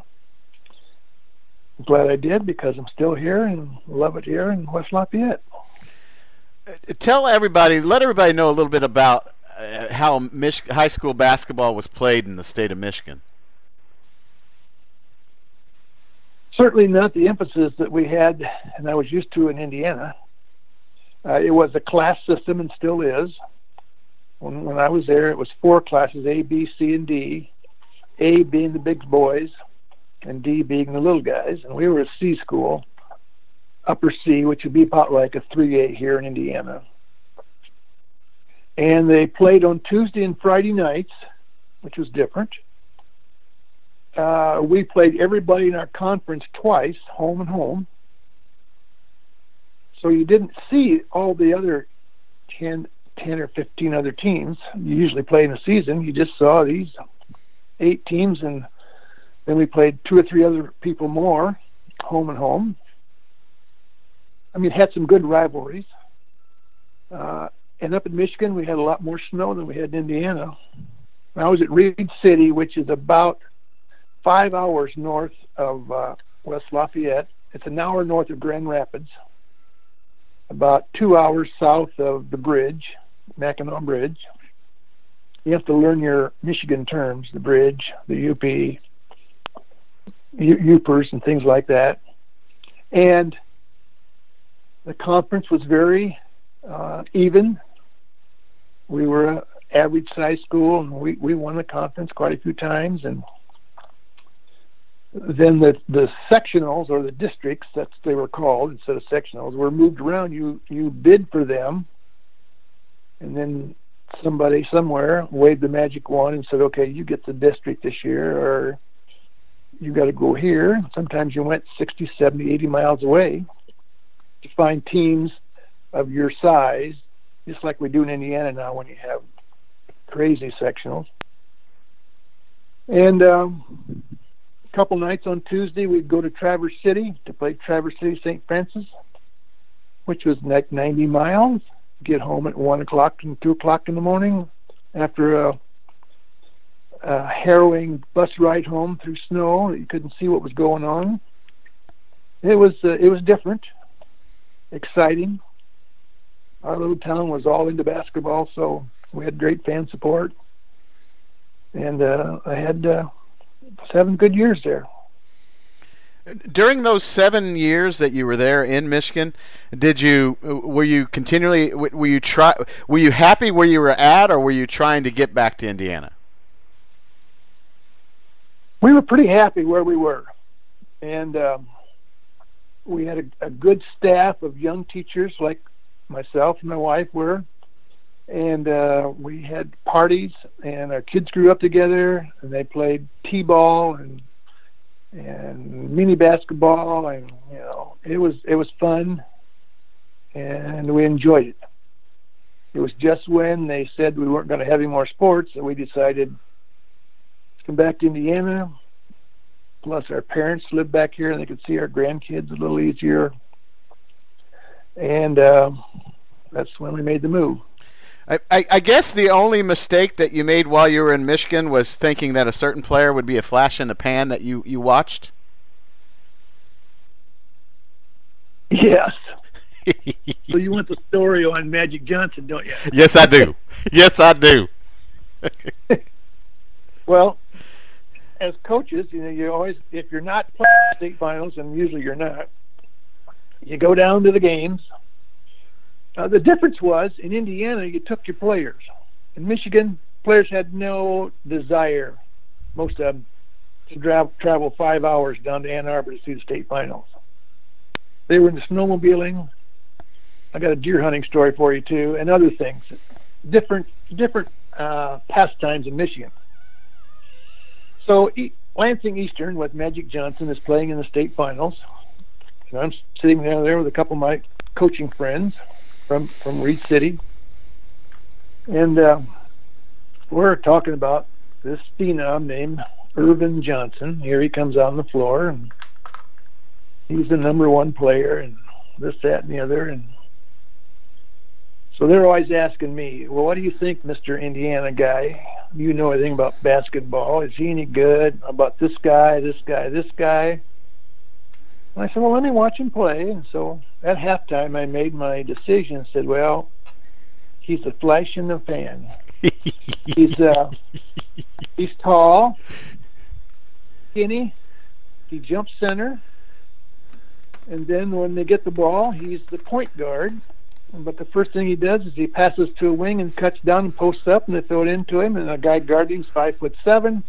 glad I did because I'm still here and love it here in West Lafayette. Tell everybody, let everybody know a little bit about uh, how Mich- high school basketball was played in the state of Michigan? Certainly not the emphasis that we had, and I was used to in Indiana. Uh, it was a class system and still is. When, when I was there, it was four classes A, B, C, and D. A being the big boys, and D being the little guys. And we were a C school, upper C, which would be about like a 3A here in Indiana and they played on Tuesday and Friday nights, which was different. Uh, we played everybody in our conference twice, home and home. So you didn't see all the other 10, 10 or 15 other teams you usually play in a season. You just saw these eight teams, and then we played two or three other people more, home and home. I mean, had some good rivalries. Uh, and up in Michigan, we had a lot more snow than we had in Indiana. I was at Reed City, which is about five hours north of uh, West Lafayette. It's an hour north of Grand Rapids, about two hours south of the bridge, Mackinac Bridge. You have to learn your Michigan terms, the bridge, the UP, Yoopers, and things like that. And the conference was very uh, even. We were an average size school, and we, we won the conference quite a few times. And then the the sectionals or the districts, that's they were called instead of sectionals, were moved around. You you bid for them, and then somebody somewhere waved the magic wand and said, "Okay, you get the district this year," or you got to go here. Sometimes you went 60, 70, 80 miles away to find teams of your size, just like we do in Indiana now when you have crazy sectionals. And um, a couple nights on Tuesday, we'd go to Traverse City to play Traverse City St. Francis, which was like 90 miles. Get home at 1 o'clock and 2 o'clock in the morning after a, a harrowing bus ride home through snow. You couldn't see what was going on. It was uh, it was different, exciting, our little town was all into basketball, so we had great fan support, and uh, I had uh, seven good years there. During those seven years that you were there in Michigan, did you were you continually were you try were you happy where you were at, or were you trying to get back to Indiana? We were pretty happy where we were, and um, we had a, a good staff of young teachers like myself and my wife were, and uh, we had parties, and our kids grew up together, and they played t-ball and and mini basketball, and you know it was it was fun, and we enjoyed it. It was just when they said we weren't going to have any more sports that we decided come back to Indiana. Plus, our parents lived back here, and they could see our grandkids a little easier and uh, that's when we made the move. I, I, I guess the only mistake that you made while you were in Michigan was thinking that a certain player would be a flash in the pan that you, you watched. Yes. so you want the story on Magic Johnson, don't you? Yes, I do. yes, I do. well, as coaches, you know, you always if you're not playing state finals, and usually you're not, you go down to the games. Uh, the difference was in Indiana, you took your players. In Michigan, players had no desire, most of them, to dra- travel five hours down to Ann Arbor to see the state finals. They were in the snowmobiling. I got a deer hunting story for you too, and other things. Different different uh, pastimes in Michigan. So e- Lansing Eastern with Magic Johnson is playing in the state finals. And I'm sitting down there with a couple of my coaching friends from from Reed City, and uh, we're talking about this phenom named Earvin Johnson. Here he comes on the floor, and he's the number one player, and this, that, and the other, and so they're always asking me, well, what do you think, Mr. Indiana guy? You know anything about basketball? Is he any good? About this guy, this guy, this guy? And I said, well, let me watch him play. And so at halftime, I made my decision and said, well, he's a flash in the pan. he's uh, he's tall, skinny. He jumps center, and then when they get the ball, he's the point guard but the first thing he does is he passes to a wing and cuts down and posts up, and they throw it into him. And the guy guarding's five foot seven,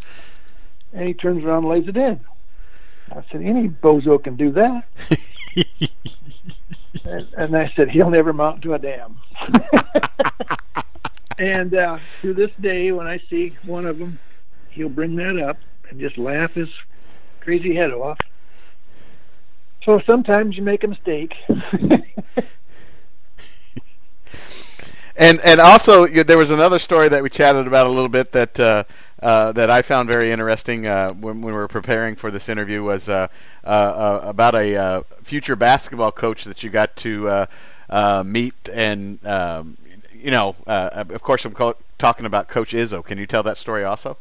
and he turns around and lays it in. I said, any bozo can do that. and, and I said, he'll never mount to a damn. and uh, to this day, when I see one of them, he'll bring that up and just laugh his crazy head off. So sometimes you make a mistake. and and also there was another story that we chatted about a little bit that uh, uh, that I found very interesting uh, when, when, we were preparing for this interview was uh, uh, uh, about a future basketball coach that you got to meet and um, you know of course I'm co- talking about Coach Izzo. Can you tell that story also?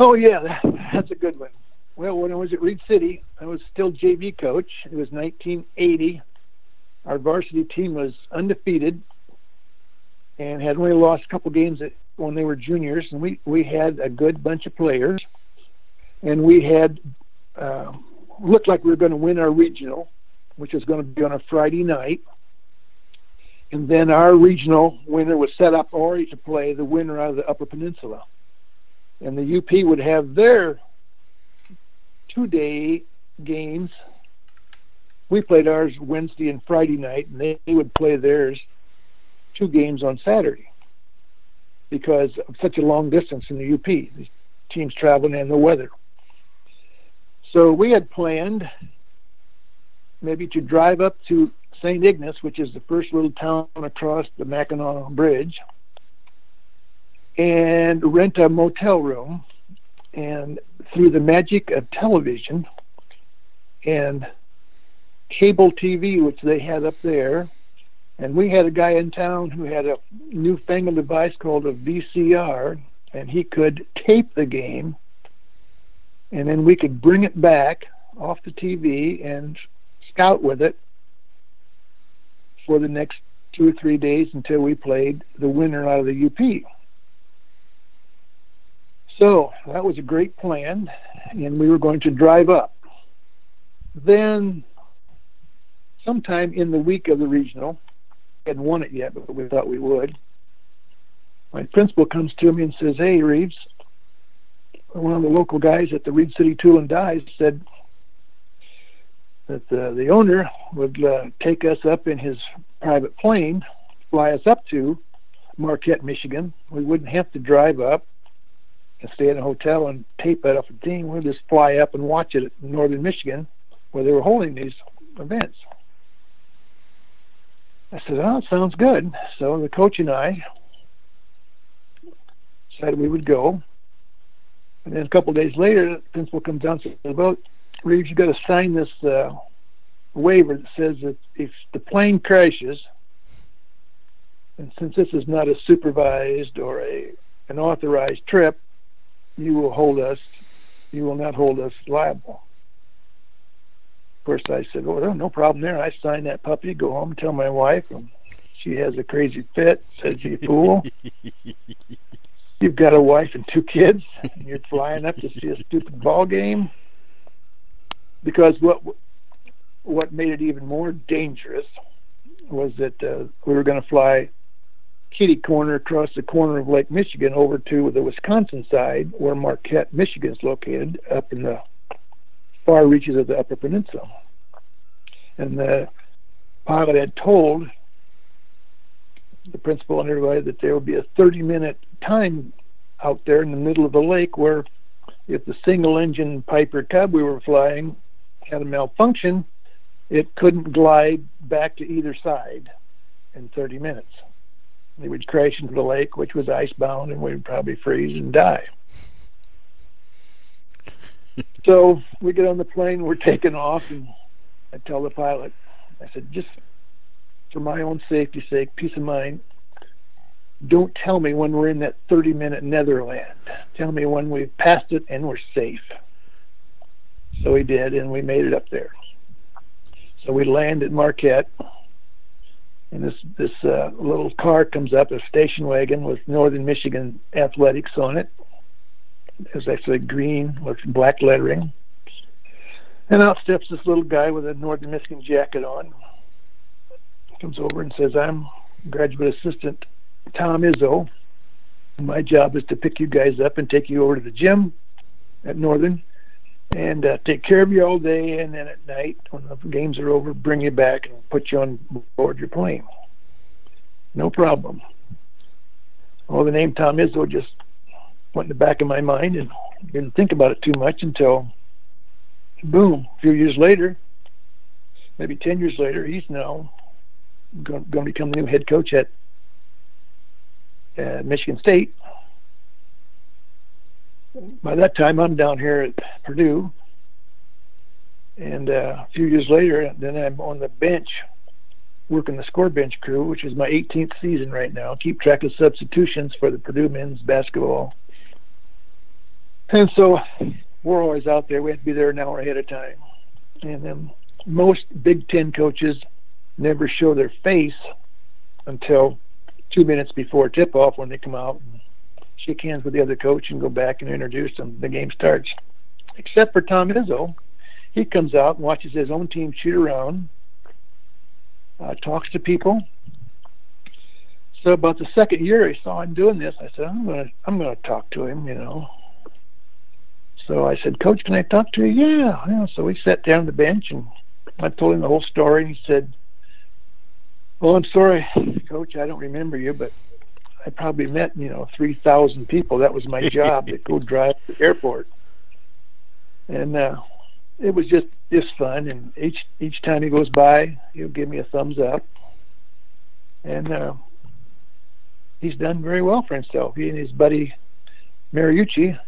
Oh yeah, that's a good one. Well, when I was at Reed City, I was still JV coach. It was 1980. Our varsity team was undefeated and had only lost a couple games when they were juniors. And we we had a good bunch of players, and we had uh, looked like we were going to win our regional, which was going to be on a Friday night. And then our regional winner was set up already to play the winner out of the Upper Peninsula, and the UP would have their two-day games. We played ours Wednesday and Friday night, and they would play theirs two games on Saturday because of such a long distance in the UP. The teams traveling and the weather. So we had planned maybe to drive up to St. Ignace, which is the first little town across the Mackinac Bridge, and rent a motel room. And through the magic of television and cable TV, which they had up there, and we had a guy in town who had a newfangled device called a VCR, and he could tape the game, and then we could bring it back off the TV and scout with it for the next two or three days until we played the winner out of the UP. So that was a great plan, and we were going to drive up. Then, sometime in the week of the regional, hadn't won it yet, but we thought we would. My principal comes to me and says, "Hey, Reeves, one of the local guys at the Reed City Tool and Dies said that uh, the owner would uh, take us up in his private plane, fly us up to Marquette, Michigan. We wouldn't have to drive up and stay in a hotel and tape it off the team. We'd just fly up and watch it in northern Michigan, where they were holding these events. I said, "Oh, it sounds good." So the coach and I said we would go. And then a couple of days later, the principal comes down and says, "Well, Reeves, you got to sign this uh, waiver that says that if the plane crashes, And since this is not a supervised or a an authorized trip, you will hold us, you will not hold us liable. Of course, I said, "Oh, no problem there." I signed that puppy, go home, tell my wife, and she has a crazy fit. Says, "You fool." You've got a wife and two kids, and you're flying up to see a stupid ball game. Because what what made it even more dangerous was that uh, we were going to fly kitty corner across the corner of Lake Michigan over to the Wisconsin side, where Marquette, Michigan is located, up in the far reaches of the Upper Peninsula. And the pilot had told the principal and everybody that there would be a 30 minute time out there in the middle of the lake where if the single engine Piper Cub we were flying had a malfunction, it couldn't glide back to either side in 30 minutes. It would crash into the lake, which was icebound, and we'd probably freeze and die. so we get on the plane, we're taking off, and I tell the pilot, I said, just for my own safety's sake, peace of mind, don't tell me when we're in that 30 minute netherland. Tell me when we've passed it and we're safe. So we did, and we made it up there. So we land at Marquette, and this this uh, little car comes up, a station wagon with Northern Michigan Athletics on it. It I said, green with black lettering. And out steps this little guy with a Northern Michigan jacket on. Comes over and says, "I'm graduate assistant Tom Izzo. My job is to pick you guys up and take you over to the gym at Northern." and uh, take care of you all day, and then at night, when the games are over, bring you back and put you on board your plane. No problem. Well, the name Tom Izzo just went in the back of my mind, and didn't think about it too much until, boom, a few years later, maybe ten years later, he's now going, going to become the new head coach at uh, Michigan State by that time, I'm down here at Purdue, and uh, a few years later, then I'm on the bench working the score bench crew, which is my 18th season right now. Keep track of substitutions for the Purdue men's basketball, and so we're always out there. We have to be there an hour ahead of time, and then most Big Ten coaches never show their face until two minutes before tip off when they come out and shake hands with the other coach and go back and introduce them. The game starts. Except for Tom Izzo, he comes out and watches his own team shoot around, uh, talks to people. So about the second year I saw him doing this, I said, I'm gonna I'm gonna talk to him, you know. So I said, Coach, can I talk to you? Yeah, yeah. So we sat down on the bench and I told him the whole story and he said, Well, I'm sorry, Coach, I don't remember you, but I probably met you know three thousand people. That was my job to go drive to the airport, and uh, it was just just fun. And each each time he goes by, he'll give me a thumbs up, and uh, he's done very well for himself. He and his buddy Mariucci,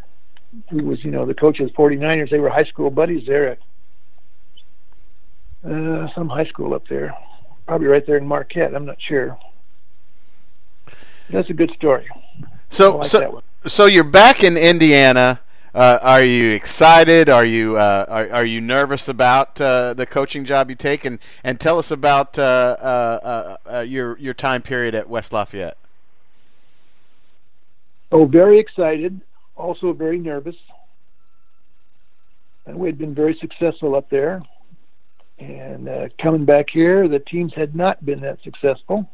who was you know the coach of the 49ers, they were high school buddies there at uh, some high school up there, probably right there in Marquette. I'm not sure that's a good story. So like so so you're back in Indiana. Uh, are you excited? Are you uh, are, are you nervous about uh, the coaching job you take? And, and tell us about uh, uh, uh, your your time period at West Lafayette. Oh, very excited. Also very nervous. And we had been very successful up there. And uh, coming back here, the teams had not been that successful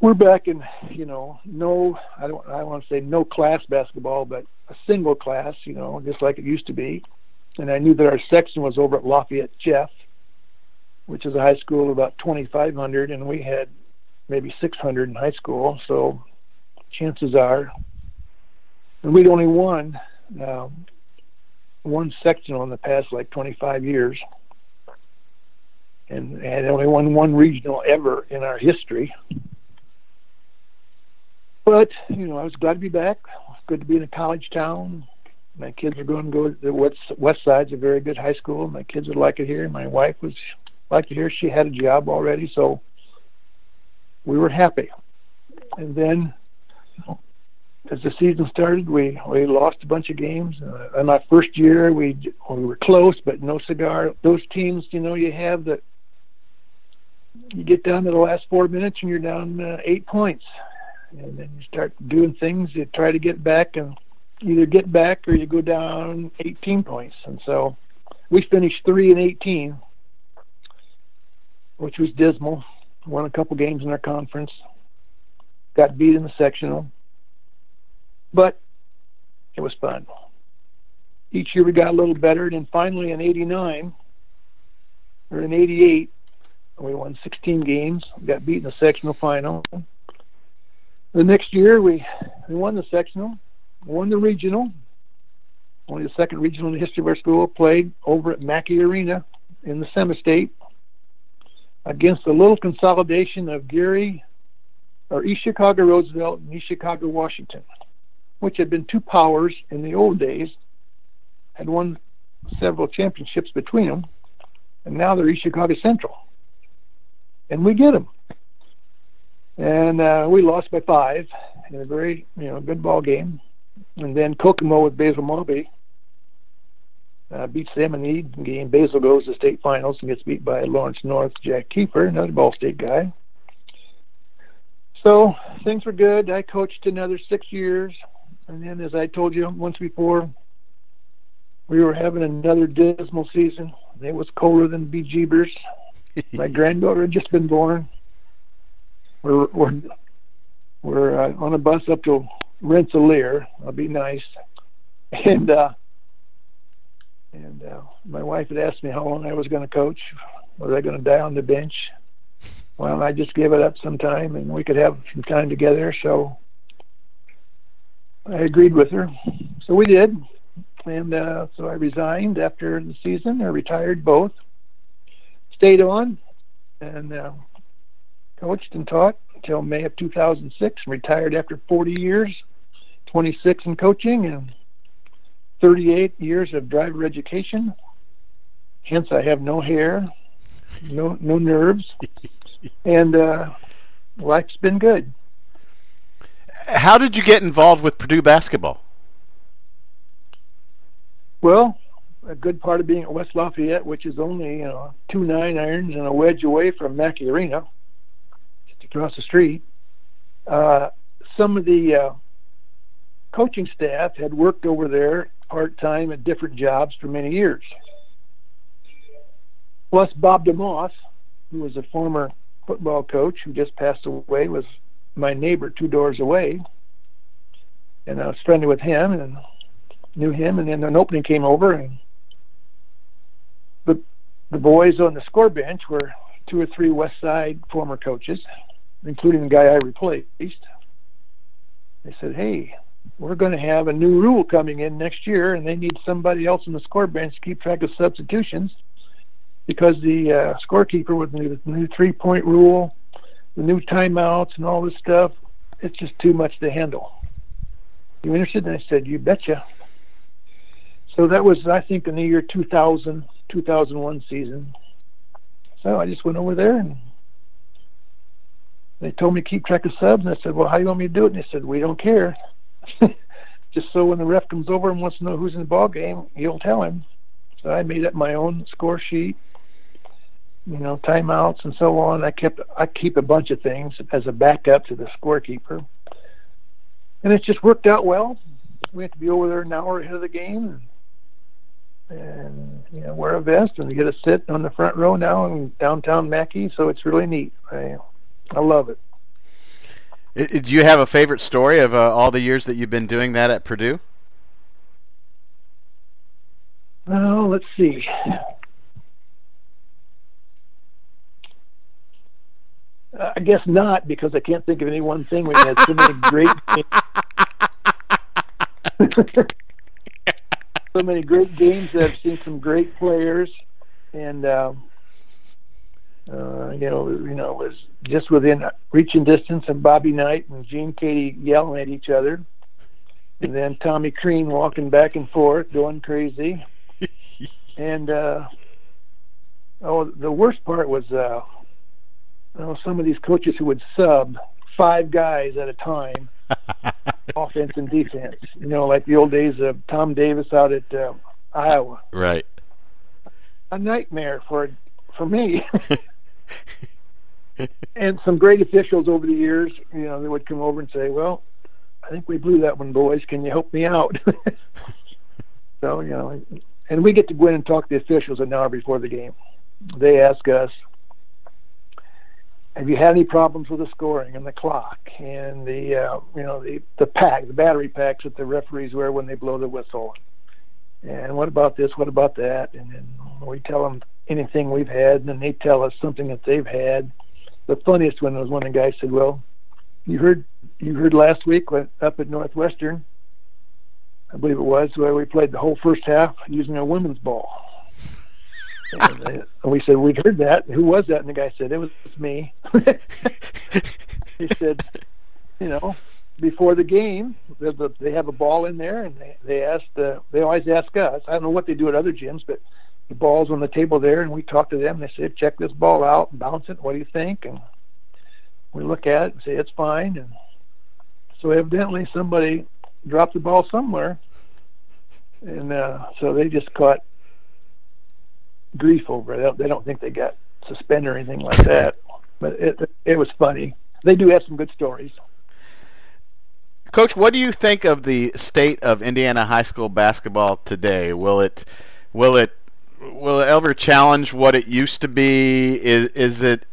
we're back in you know no i don't i want to say no class basketball but a single class you know just like it used to be and i knew that our section was over at lafayette jeff which is a high school of about 2500 and we had maybe 600 in high school so chances are and we'd only won um, one sectional in the past like 25 years and had only won one regional ever in our history but you know, I was glad to be back. Good to be in a college town. My kids are going to go to the west west side's a very good high school. My kids would like it here. My wife was like to hear she had a job already, so we were happy. And then, as the season started, we we lost a bunch of games. Uh, in our first year, we we were close, but no cigar. Those teams, you know, you have that. You get down to the last four minutes, and you're down uh, eight points, and then you start doing things. You try to get back, and either get back or you go down 18 points. And so, we finished three and 18, which was dismal. Won a couple games in our conference got beat in the sectional, but it was fun. Each year we got a little better, and then finally in '89 or in '88 we won 16 games, We got beat in the sectional final. The next year we we won the sectional, won the regional, only the second regional in the history of our school, played over at Mackey Arena in the semi-state against the little consolidation of Gary or East Chicago Roosevelt and East Chicago Washington, which had been two powers in the old days, had won several championships between them, and now they're East Chicago Central. And we get them. And uh, we lost by five in a very you know good ball game. And then Kokomo with Basil Mawbey uh, beats them in the game. Basil goes to state finals and gets beat by Lawrence North, Jack Keefer, another Ball State guy. So things were good. I coached another six years, and then, as I told you once before, we were having another dismal season. It was colder than bejeebers. My granddaughter had just been born. We're we're, we're uh, on a bus up to Rensselaer. I'll be nice, and uh, and uh, my wife had asked me how long I was going to coach. Was I going to die on the bench? well, I just gave it up some time and we could have some time together. So I agreed with her. So we did. And uh, so I resigned after the season, I retired both. Stayed on and uh, coached and taught until May of 2006. Retired after 40 years, 26 in coaching, and 38 years of driver education. Hence, I have no hair, no no nerves, and uh, life's been good. How did you get involved with Purdue basketball? Well, a good part of being at West Lafayette, which is only you know two nine irons and a wedge away from Mackey Arena, just across the street. Uh, some of the uh, coaching staff had worked over there part time at different jobs for many years. Plus, Bob DeMoss, who was a former football coach who just passed away was my neighbor two doors away, and I was friendly with him and knew him. And then an opening came over, and the the boys on the score bench were two or three West Side former coaches, including the guy I replaced. They said, "Hey, we're going to have a new rule coming in next year, and they need somebody else on the score bench to keep track of substitutions." because the uh, scorekeeper with the new three point rule, the new timeouts, and all this stuff, it's just too much to handle. You interested? And I said, You betcha. So that was, I think, in the year 2000, 2001 season. So I just went over there and they told me to keep track of subs. And I said, Well, how do you want me to do it? And they said, We don't care. just so when the ref comes over and wants to know who's in the ball game, you'll tell him. So I made up my own score sheet you know, timeouts and so on. I kept I keep a bunch of things as a backup to the scorekeeper, and it's just worked out well. We have to be over there an hour ahead of the game, and, and you know, wear a vest and get a sit on the front row now in downtown Mackey. So it's really neat. I I love it. Do you have a favorite story of uh, all the years that you've been doing that at Purdue? Well, let's see. I guess not because I can't think of any one thing. We've had so many great, games. so many great games that I've seen some great players, and uh, uh, you know, you know, it was just within reaching distance of Bobby Knight and Gene Keady yelling at each other, and then Tommy Crean walking back and forth, going crazy, and uh, oh, the worst part was. Uh, you know, some of these coaches who would sub five guys at a time, offense and defense. You know, like the old days of Tom Davis out at uh, Iowa. Right. A nightmare for for me. and some great officials over the years, you know, they would come over and say, "Well, I think we blew that one, boys. Can you help me out?" so, you know, and we get to go in and talk to the officials an hour before the game. They ask us, "Have you had any problems with the scoring and the clock and the, uh, you know, the the pack, the battery packs that the referees wear when they blow the whistle?" And what about this? What about that? And then we tell them anything we've had, and then they tell us something that they've had the funniest one was when the guy said, "Well, you heard you heard last week up at Northwestern, I believe it was, where we played the whole first half using a women's ball." and, we said, "We'd heard that. Who was that?" And the guy said, "It was me." he said, "You know." Before the game, they have a ball in there, and they they asked. Uh, they always ask us. I don't know what they do at other gyms, but the ball's on the table there, and we talk to them. They say, check this ball out and bounce it. What do you think? And we look at it and say it's fine. And so evidently somebody dropped the ball somewhere, and uh, so they just caught grief over it. They don't think they got suspended or anything like that, but it it was funny. They do have some good stories. Coach, what do you think of the state of Indiana high school basketball today? Will it will it will it ever challenge what it used to be? Is is it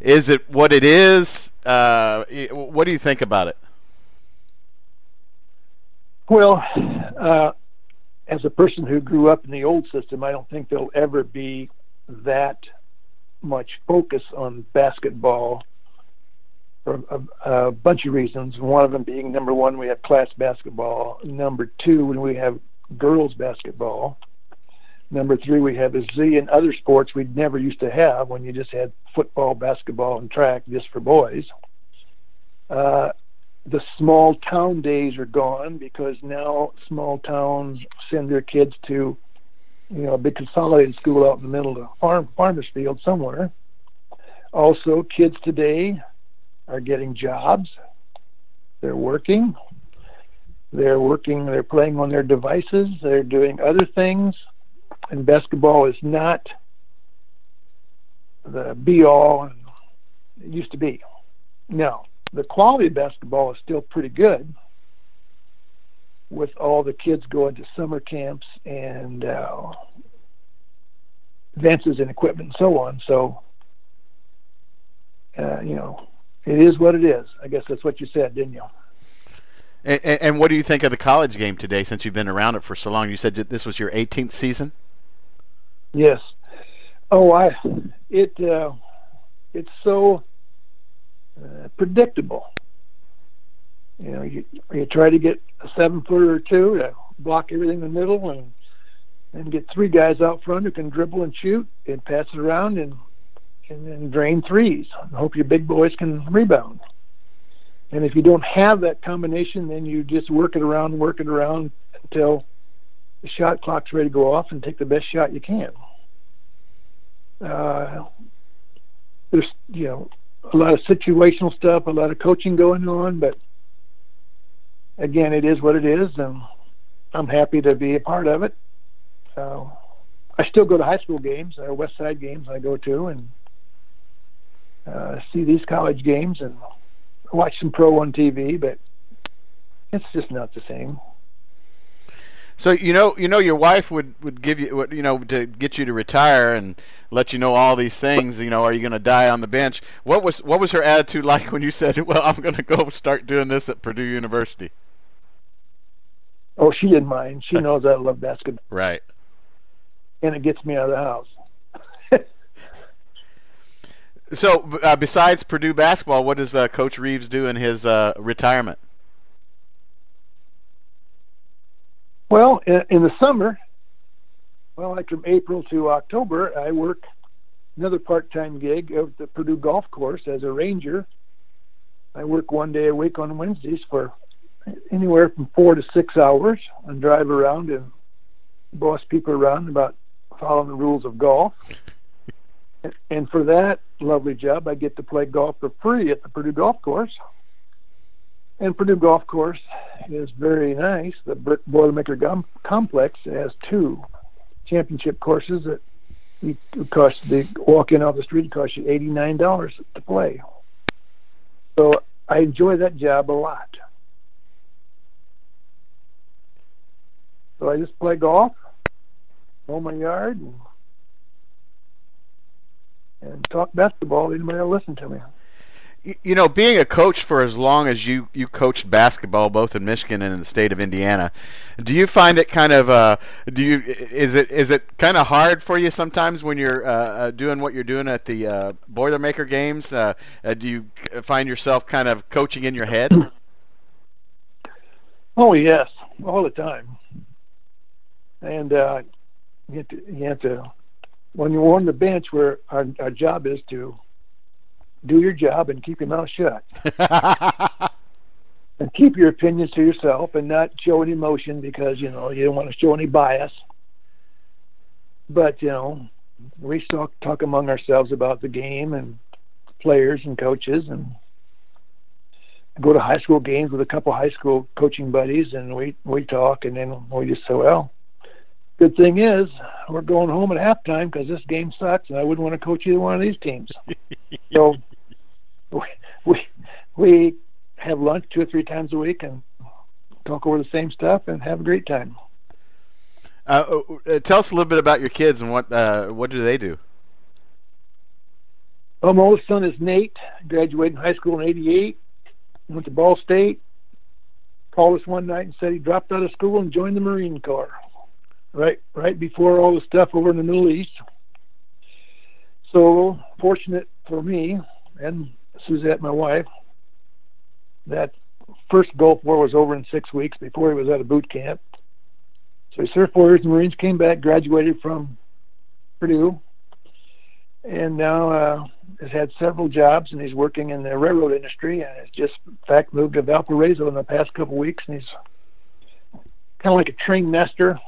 is it what it is? Uh, what do you think about it? Well, uh, as a person who grew up in the old system, I don't think there'll ever be that much focus on basketball for a, a bunch of reasons. One of them being number one, we have class basketball. Number two, when we have girls basketball. Number three, we have a zillion other sports we never used to have when you just had football, basketball, and track just for boys. Uh, the small town days are gone because now small towns send their kids to, you know, a big consolidated school out in the middle of a farm farmer's field somewhere. Also, kids today are getting jobs. They're working. They're working. They're playing on their devices. They're doing other things and basketball is not the be all it used to be. No, the quality of basketball is still pretty good with all the kids going to summer camps and uh, advances in equipment and so on. So, uh, you know, it is what it is. I guess that's what you said, didn't you? And, and, what do you think of the college game today since you've been around it for so long? You said this was your 18th season? Yes. Oh, I it uh, it's so uh, predictable. You know, you you try to get a seven footer or two to block everything in the middle, and and get three guys out front who can dribble and shoot and pass it around and and then drain threes. And hope your big boys can rebound. And if you don't have that combination, then you just work it around, work it around until the shot clock's ready to go off and take the best shot you can. Uh, there's you know a lot of situational stuff, a lot of coaching going on, but again, it is what it is, and I'm happy to be a part of it. So I still go to high school games, or West Side games I go to, and uh, see these college games and watch some pro on TV, but it's just not the same. So you know, you know, your wife would would give you, you know, to get you to retire and let you know all these things. You know, are you going to die on the bench? What was what was her attitude like when you said, "Well, I'm going to go start doing this at Purdue University"? Oh, she didn't mind. She knows I love basketball. Right. And it gets me out of the house. so, uh, besides Purdue basketball, what does uh, Coach Reeves do in his uh, retirement? Well, in the summer, well, like from April to October, I work another part-time gig at the Purdue Golf Course as a ranger. I work one day a week on Wednesdays for anywhere from four to six hours and drive around and boss people around about following the rules of golf. And, and for that lovely job, I get to play golf for free at the Purdue Golf Course. And Purdue Golf Course is very nice. The Brick Boilermaker Gum Complex has two championship courses that you cost the walk in off the street costs you eighty nine dollars to play. So I enjoy that job a lot. So I just play golf, mow my yard, and, and talk basketball. Anybody will listen to me you know, being a coach for as long as you you coached basketball both in Michigan and in the state of Indiana, do you find it kind of uh do you is it is it kind of hard for you sometimes when you're uh, uh, doing what you're doing at the uh, Boilermaker games? Uh, uh, do you find yourself kind of coaching in your head? Oh yes, all the time. And uh, you have to you have to when you're on the bench, where our our job is to do your job and keep your mouth shut. and keep your opinions to yourself and not show any emotion because, you know, you don't want to show any bias. But, you know, we talk, talk among ourselves about the game and players and coaches and go to high school games with a couple high school coaching buddies and we we talk and then we just say well good thing is we're going home at halftime because this game sucks and i wouldn't want to coach either one of these teams so we we have lunch two or three times a week and talk over the same stuff and have a great time. Uh, uh, tell us a little bit about your kids and what uh, what do they do? Well, my oldest son is Nate. Graduated high school in '88. Went to Ball State. Called us one night and said he dropped out of school and joined the Marine Corps. Right, right before all the stuff over in the Middle East. So fortunate for me and Suzette, my wife, that first Gulf War was over in six weeks before he was out of boot camp. So he served four years in the Marines, came back, graduated from Purdue, and now uh, has had several jobs, and he's working in the railroad industry, and has just, in fact, moved to Valparaiso in the past couple weeks, and he's kind of like a train master.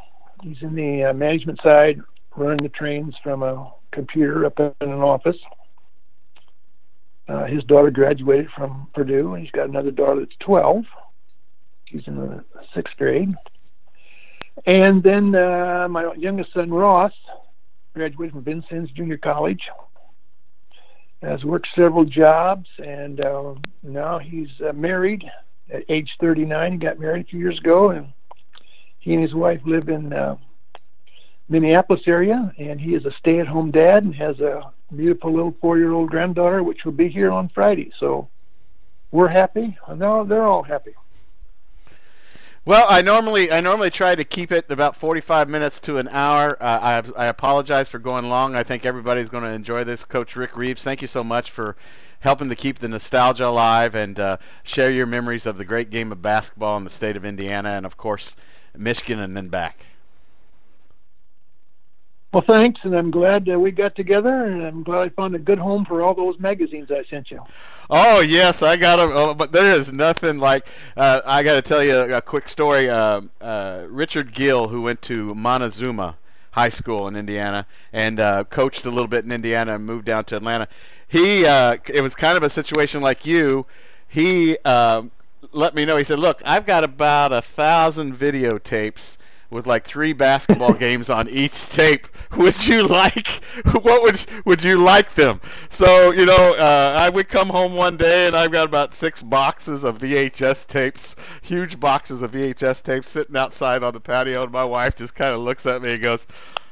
He's in the uh, management side, running the trains from a computer up in an office. Uh, his daughter graduated from Purdue, and he's got another daughter that's 12. She's in the sixth grade. And then uh, my youngest son, Ross, graduated from Vincennes Junior College, has worked several jobs, and uh, now he's uh, married at age 39. He got married a few years ago, and he and his wife live in uh, Minneapolis area, and he is a stay-at-home dad and has a beautiful little four-year-old granddaughter, which will be here on Friday. So we're happy, and they're, they're all happy. Well, I normally I normally try to keep it about 45 minutes to an hour. Uh, I, I apologize for going long. I think everybody's going to enjoy this. Coach Rick Reeves, thank you so much for helping to keep the nostalgia alive and uh, share your memories of the great game of basketball in the state of Indiana and, of course, Michigan and then back. Well, thanks, and I'm glad that we got together, and I'm glad I found a good home for all those magazines I sent you. Oh yes, I got them. Oh, but there is nothing like. Uh, I got to tell you a, a quick story. Uh, uh, Richard Gill, who went to Montezuma High School in Indiana and uh, coached a little bit in Indiana and moved down to Atlanta. He, uh, it was kind of a situation like you. He uh, let me know. He said, "Look, I've got about a thousand videotapes." With like three basketball games on each tape. Would you like? What would would you like them? So you know, uh, I would come home one day and I've got about six boxes of VHS tapes, huge boxes of VHS tapes sitting outside on the patio, and my wife just kind of looks at me and goes,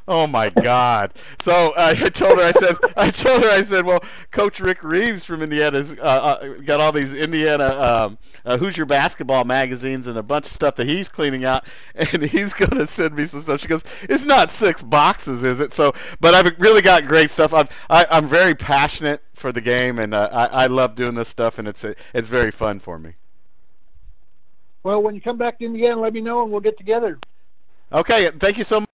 Oh my God! So uh, I told her, I said, I told her, I said, well, Coach Rick Reeves from Indiana's uh, uh, got all these Indiana um, uh, Hoosier basketball magazines and a bunch of stuff that he's cleaning out, and he's gonna send me some stuff. She goes, it's not six boxes, is it? So, but I've really got great stuff. I'm I, I'm very passionate for the game, and uh, I, I love doing this stuff, and it's it's very fun for me. Well, when you come back to Indiana, let me know, and we'll get together. Okay, thank you so much.